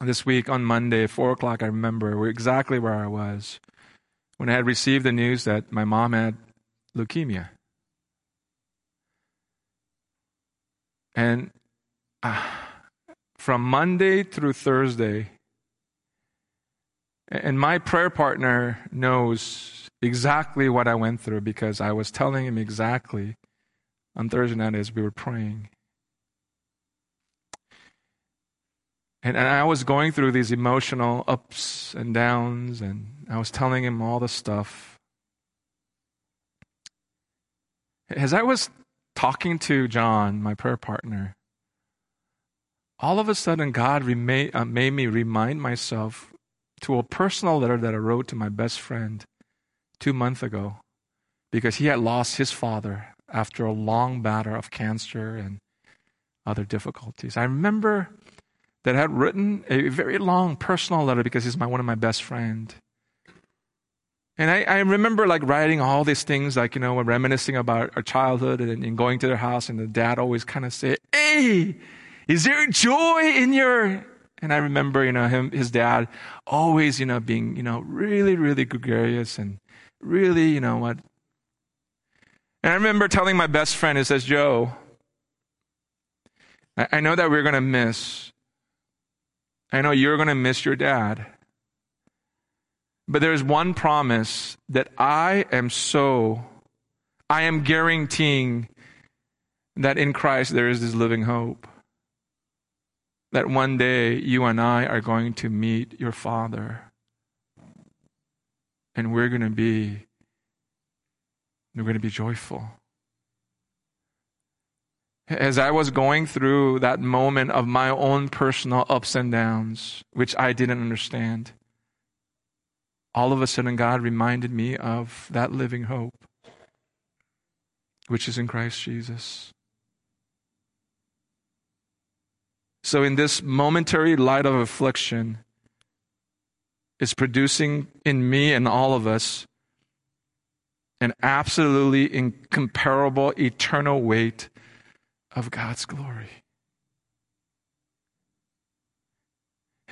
This week on Monday 4 o'clock, I remember we're exactly where I was when I had received the news that my mom had leukemia. And uh, from Monday through Thursday, and my prayer partner knows exactly what I went through because I was telling him exactly on Thursday night as we were praying. And, and I was going through these emotional ups and downs, and I was telling him all the stuff. As I was talking to John, my prayer partner, all of a sudden God rema- uh, made me remind myself to a personal letter that I wrote to my best friend two months ago because he had lost his father after a long battle of cancer and other difficulties. I remember that I had written a very long personal letter because he's my, one of my best friends. And I, I remember like writing all these things, like, you know, reminiscing about our childhood and, and going to their house, and the dad always kind of say, Hey, is there joy in your. And I remember, you know, him, his dad always, you know, being, you know, really, really gregarious and really, you know what. And I remember telling my best friend, he says, Joe, I, I know that we're going to miss. I know you're going to miss your dad. But there's one promise that I am so, I am guaranteeing that in Christ there is this living hope. That one day you and I are going to meet your Father. And we're going to be, we're going to be joyful. As I was going through that moment of my own personal ups and downs, which I didn't understand, all of a sudden God reminded me of that living hope, which is in Christ Jesus. So, in this momentary light of affliction, is producing in me and all of us an absolutely incomparable eternal weight of God's glory.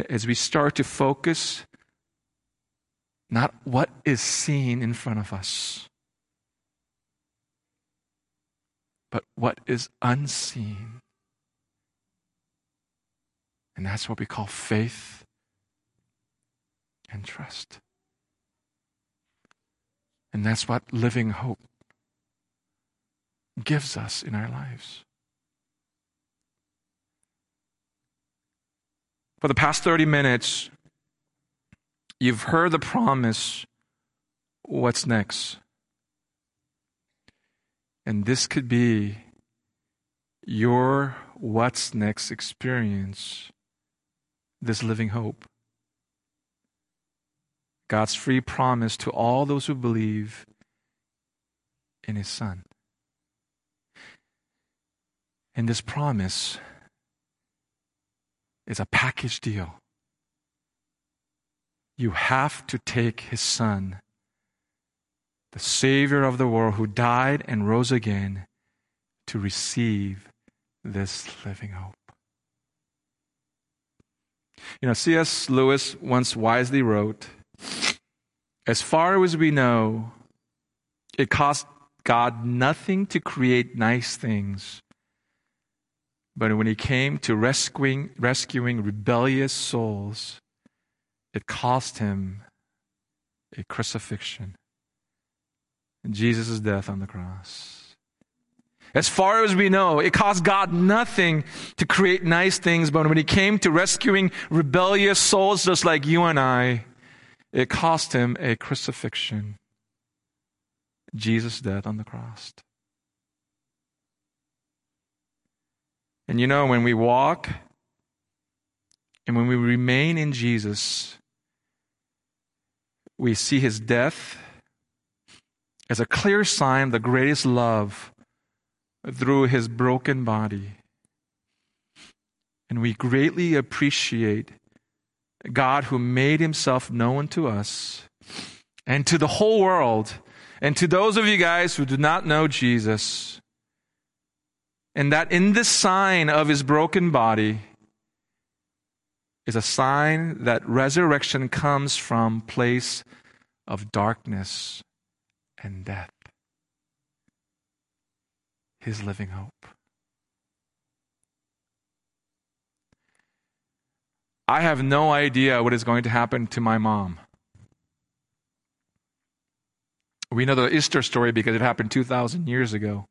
As we start to focus not what is seen in front of us, but what is unseen. And that's what we call faith and trust. And that's what living hope gives us in our lives. For the past 30 minutes, You've heard the promise. What's next? And this could be your what's next experience, this living hope. God's free promise to all those who believe in His Son. And this promise is a package deal. You have to take his son, the Savior of the world who died and rose again, to receive this living hope. You know, C.S. Lewis once wisely wrote As far as we know, it cost God nothing to create nice things. But when he came to rescuing, rescuing rebellious souls, it cost him a crucifixion and Jesus' death on the cross. As far as we know, it cost God nothing to create nice things, but when He came to rescuing rebellious souls just like you and I, it cost Him a crucifixion. Jesus' death on the cross. And you know, when we walk and when we remain in Jesus, we see his death as a clear sign of the greatest love through his broken body. And we greatly appreciate God who made himself known to us and to the whole world, and to those of you guys who do not know Jesus. And that in this sign of his broken body, is a sign that resurrection comes from place of darkness and death. His living hope. I have no idea what is going to happen to my mom. We know the Easter story because it happened 2,000 years ago.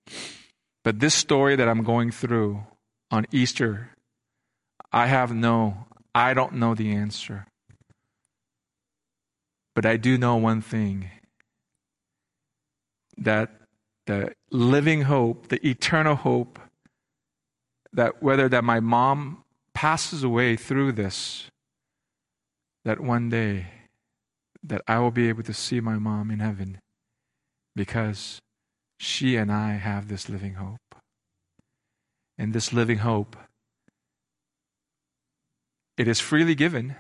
But this story that I'm going through on Easter, I have no I don't know the answer. But I do know one thing that the living hope, the eternal hope, that whether that my mom passes away through this, that one day that I will be able to see my mom in heaven because she and I have this living hope. And this living hope it is freely given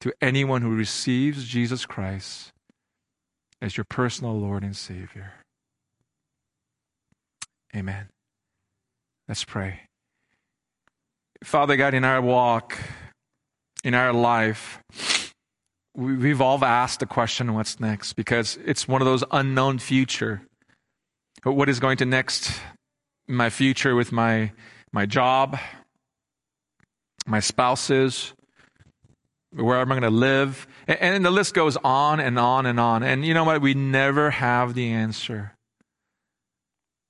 to anyone who receives Jesus Christ as your personal Lord and Savior. Amen. Let's pray. Father God, in our walk, in our life, we've all asked the question, what's next? Because it's one of those unknown future. What is going to next my future with my, my job, my spouses, where am I going to live? And, and the list goes on and on and on. And you know what? We never have the answer.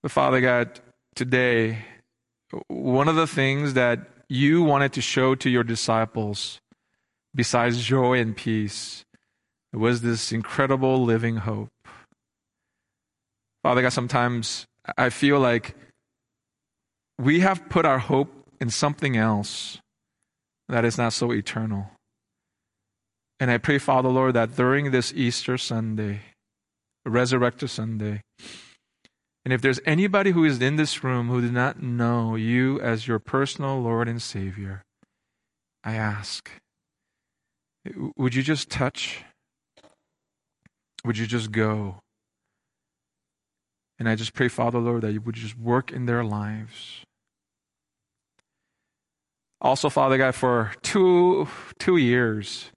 But Father God, today, one of the things that you wanted to show to your disciples, besides joy and peace, was this incredible living hope. Father God, sometimes I feel like we have put our hope in something else that is not so eternal. And I pray, Father, Lord, that during this Easter Sunday, Resurrected Sunday, and if there's anybody who is in this room who did not know you as your personal Lord and Savior, I ask, would you just touch? Would you just go? And I just pray, Father, Lord, that you would just work in their lives. Also, Father God, for two, two years,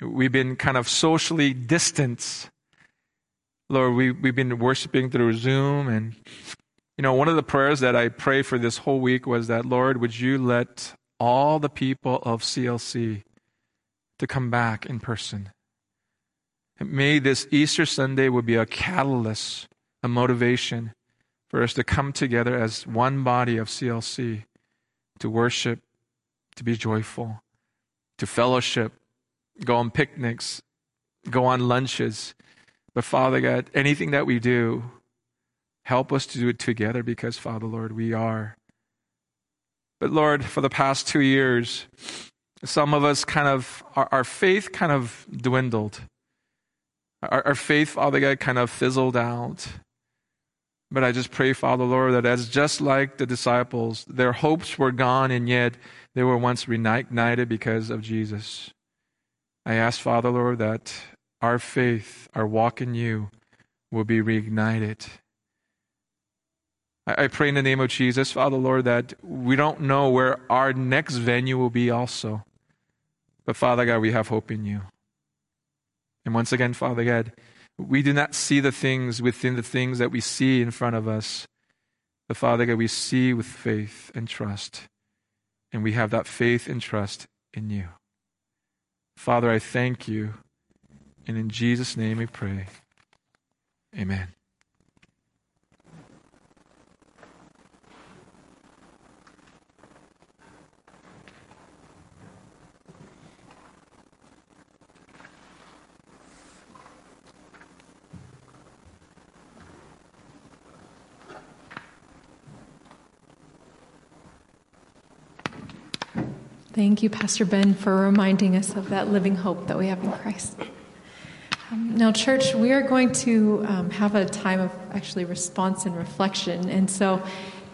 we've been kind of socially distant. Lord, we, we've been worshiping through Zoom. And, you know, one of the prayers that I pray for this whole week was that, Lord, would you let all the people of CLC to come back in person? May this Easter Sunday would be a catalyst, a motivation for us to come together as one body of CLC to worship, to be joyful, to fellowship, go on picnics, go on lunches. But Father God, anything that we do, help us to do it together because, Father Lord, we are. But Lord, for the past two years, some of us kind of, our, our faith kind of dwindled. Our, our faith, Father God, kind of fizzled out. But I just pray, Father Lord, that as just like the disciples, their hopes were gone and yet they were once reignited because of Jesus. I ask, Father, Lord, that our faith, our walk in you, will be reignited. I, pray in the name of Jesus, Father, Lord, that we don't know where our next venue will be also. But Father God, we have hope in you. And once again, Father God, we do not see the things within the things that we see in front of us. But Father God, we see with faith and trust. And we have that faith and trust in you. Father, I thank you. And in Jesus' name we pray. Amen. Thank you, Pastor Ben, for reminding us of that living hope that we have in Christ. Now, church, we are going to um, have a time of actually response and reflection. And so,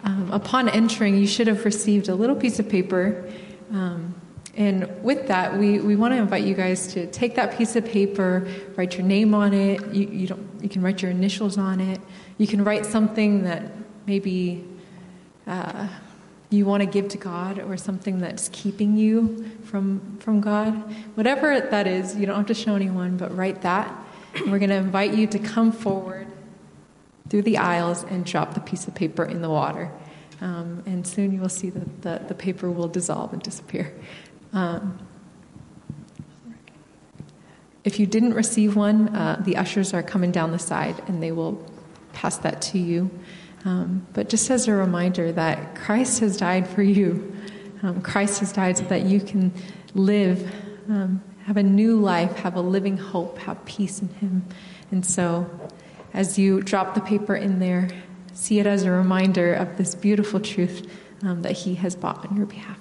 um, upon entering, you should have received a little piece of paper. Um, and with that, we, we want to invite you guys to take that piece of paper, write your name on it. You, you, don't, you can write your initials on it. You can write something that maybe. Uh, you want to give to God or something that's keeping you from, from God, whatever that is, you don't have to show anyone, but write that. And we're going to invite you to come forward through the aisles and drop the piece of paper in the water. Um, and soon you will see that the, the paper will dissolve and disappear. Um, if you didn't receive one, uh, the ushers are coming down the side and they will pass that to you. Um, but just as a reminder that Christ has died for you, um, Christ has died so that you can live, um, have a new life, have a living hope, have peace in Him. And so, as you drop the paper in there, see it as a reminder of this beautiful truth um, that He has bought on your behalf.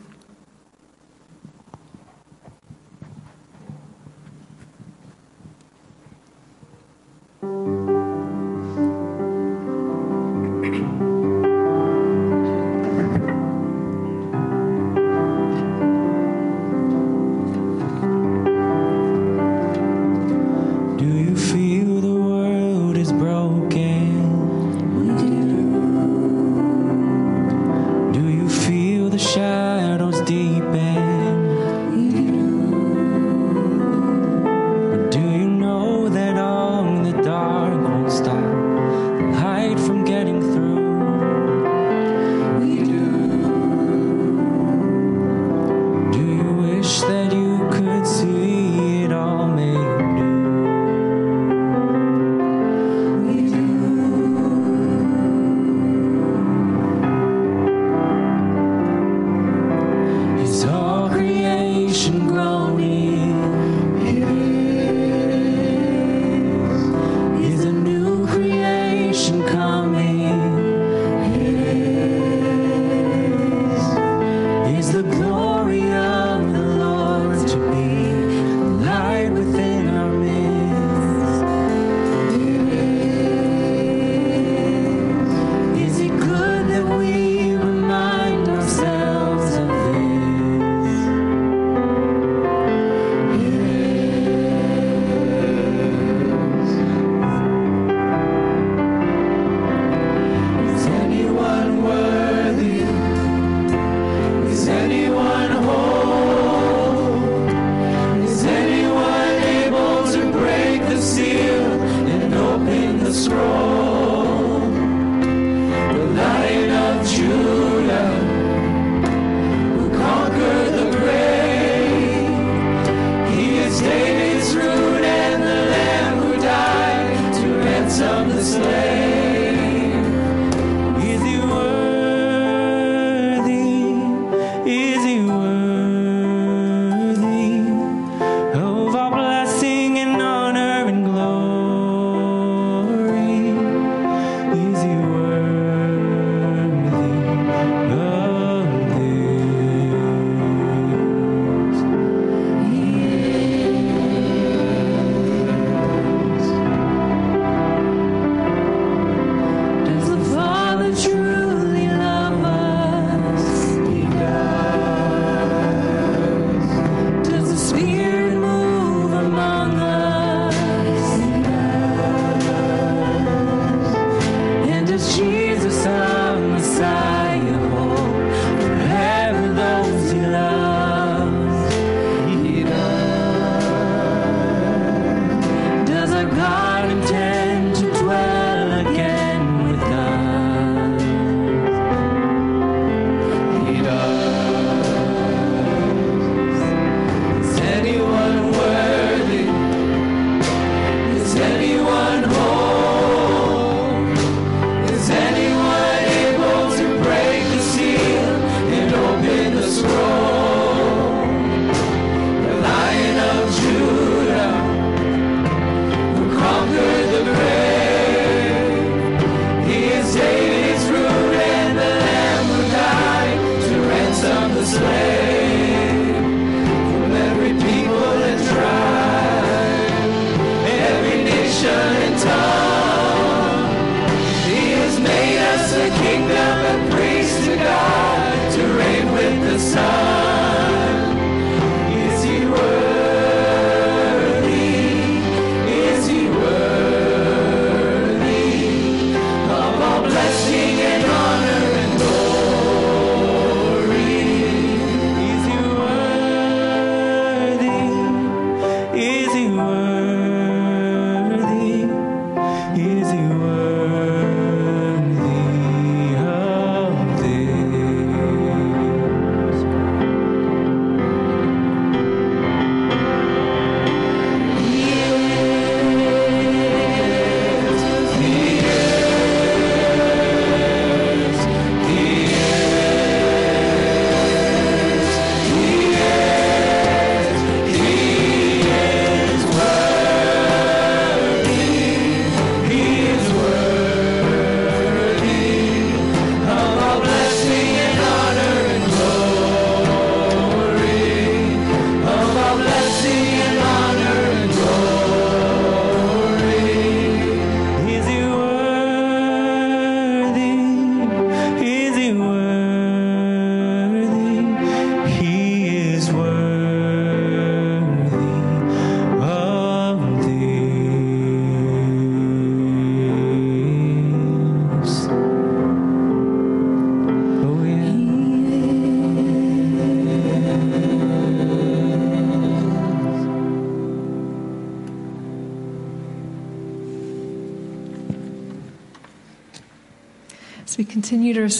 were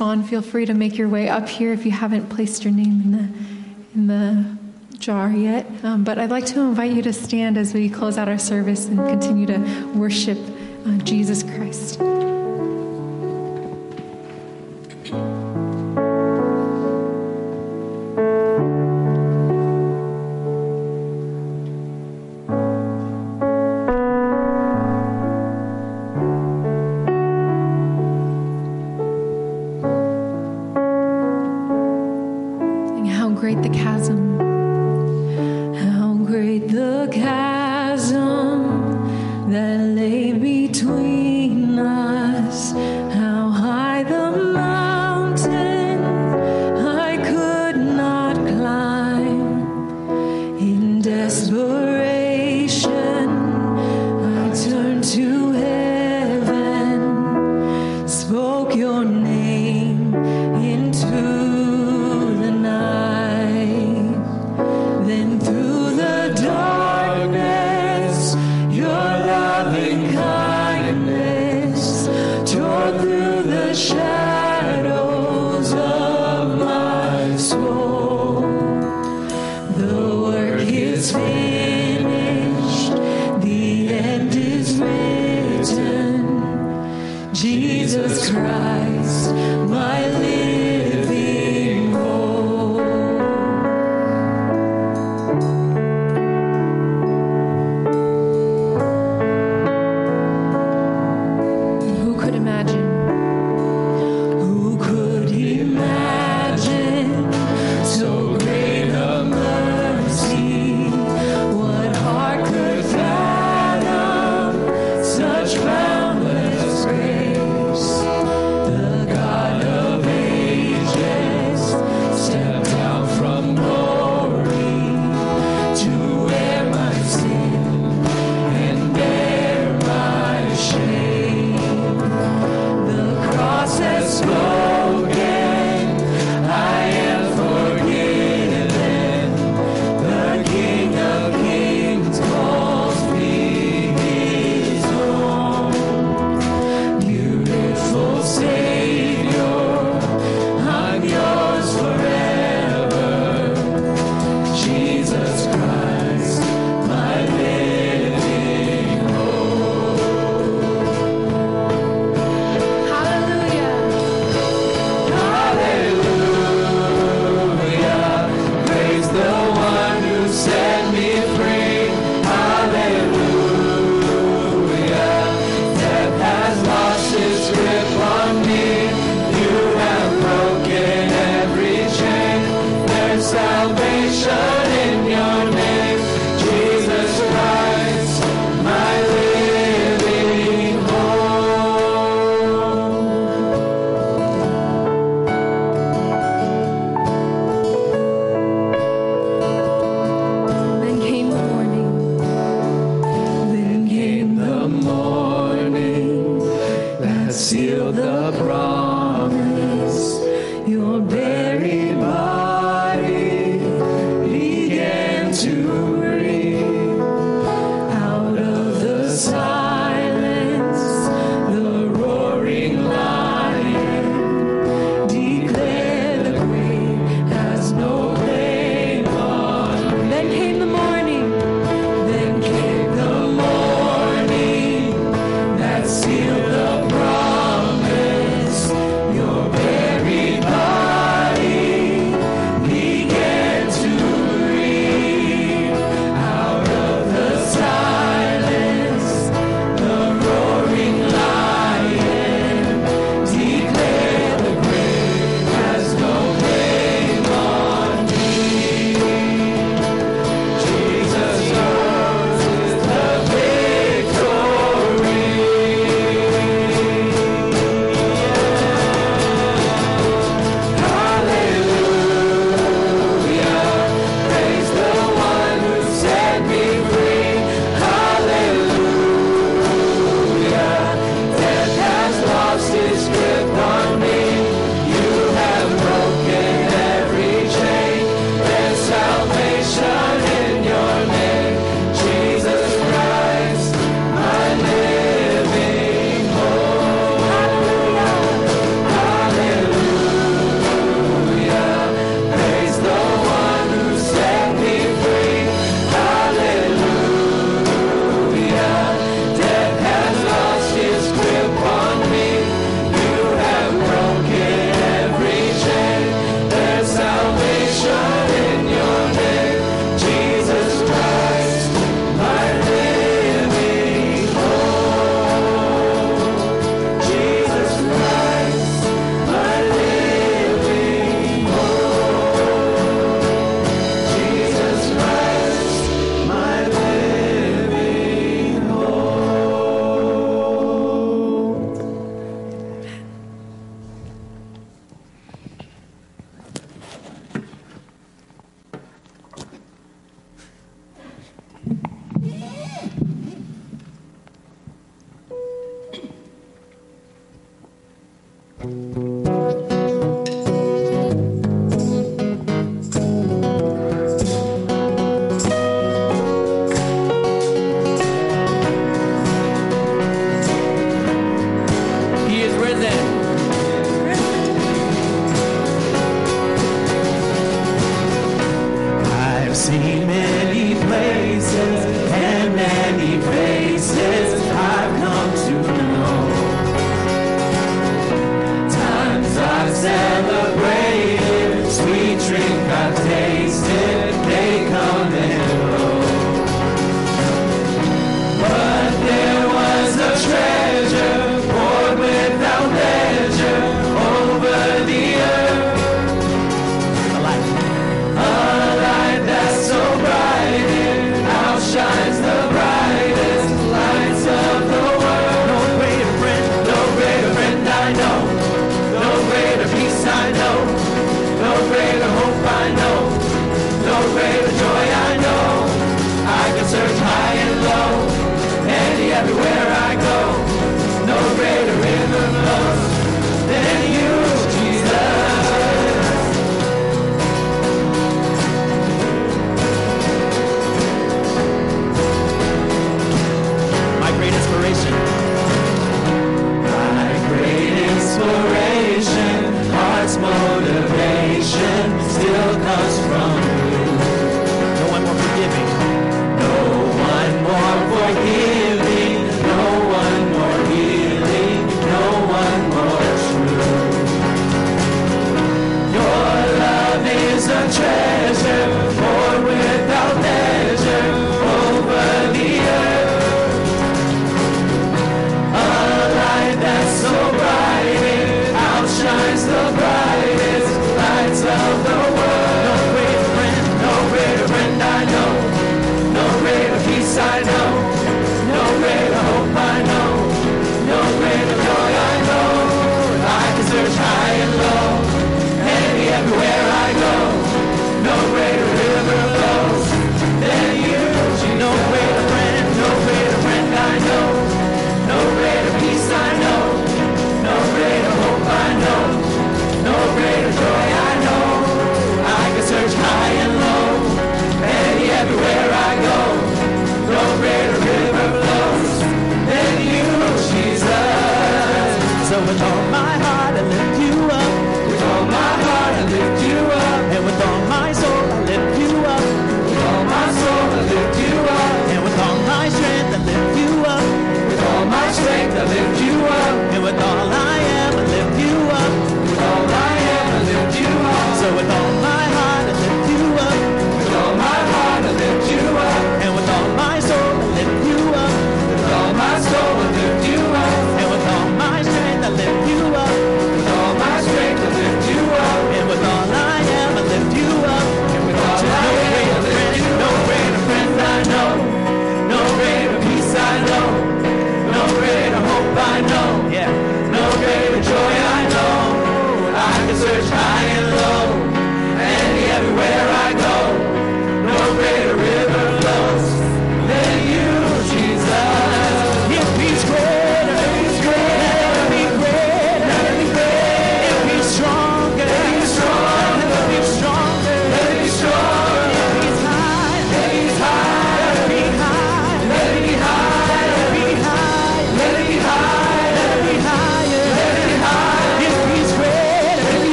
respond, feel free to make your way up here if you haven't placed your name in the in the jar yet. Um, but I'd like to invite you to stand as we close out our service and continue to worship uh, Jesus Christ.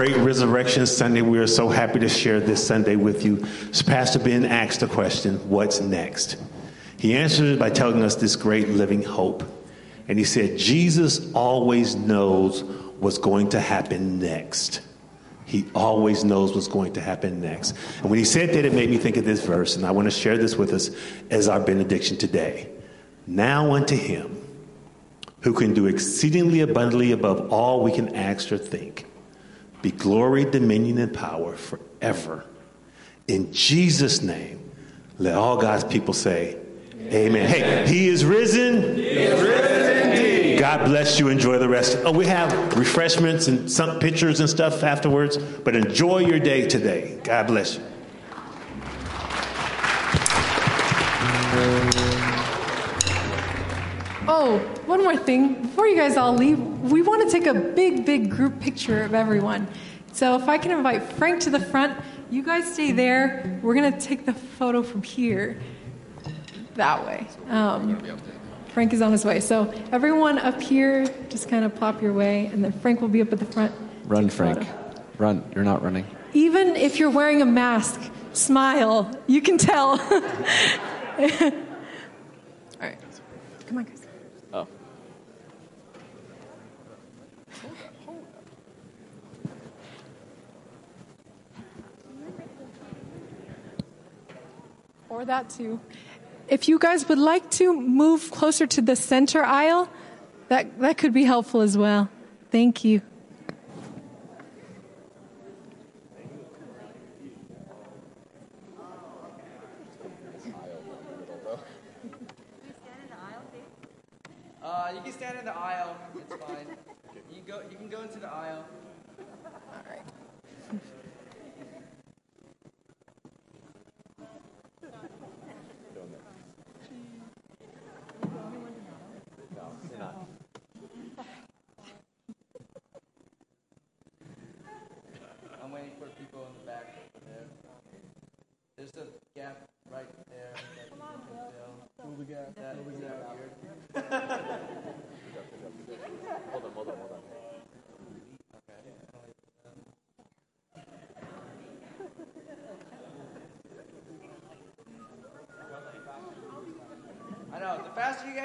Great Resurrection Sunday. We are so happy to share this Sunday with you. So Pastor Ben asked the question, What's next? He answered it by telling us this great living hope. And he said, Jesus always knows what's going to happen next. He always knows what's going to happen next. And when he said that, it made me think of this verse, and I want to share this with us as our benediction today. Now unto him who can do exceedingly abundantly above all we can ask or think, be glory, dominion, and power forever. In Jesus' name, let all God's people say, Amen. Hey, he is risen. He is risen indeed. God bless you. Enjoy the rest. Oh, we have refreshments and some pictures and stuff afterwards, but enjoy your day today. God bless you. Oh, one more thing. Before you guys all leave, we want to take a big, big group picture of everyone. So if I can invite Frank to the front, you guys stay there. We're going to take the photo from here, that way. Um, Frank is on his way. So everyone up here, just kind of plop your way, and then Frank will be up at the front. Run, Frank. photo. Run. You're not running. Even if you're wearing a mask, smile. You can tell. [laughs] all right. Come on, guys. Or that too. If you guys would like to move closer to the center aisle, that, that could be helpful as well. Thank you. Uh, you can stand in the aisle. It's fine. You can go. You can go into the aisle. All right. I'm waiting for people in the back there. There's a gap right there that you can fill. Move the gap. That? Hold on, hold on, hold on.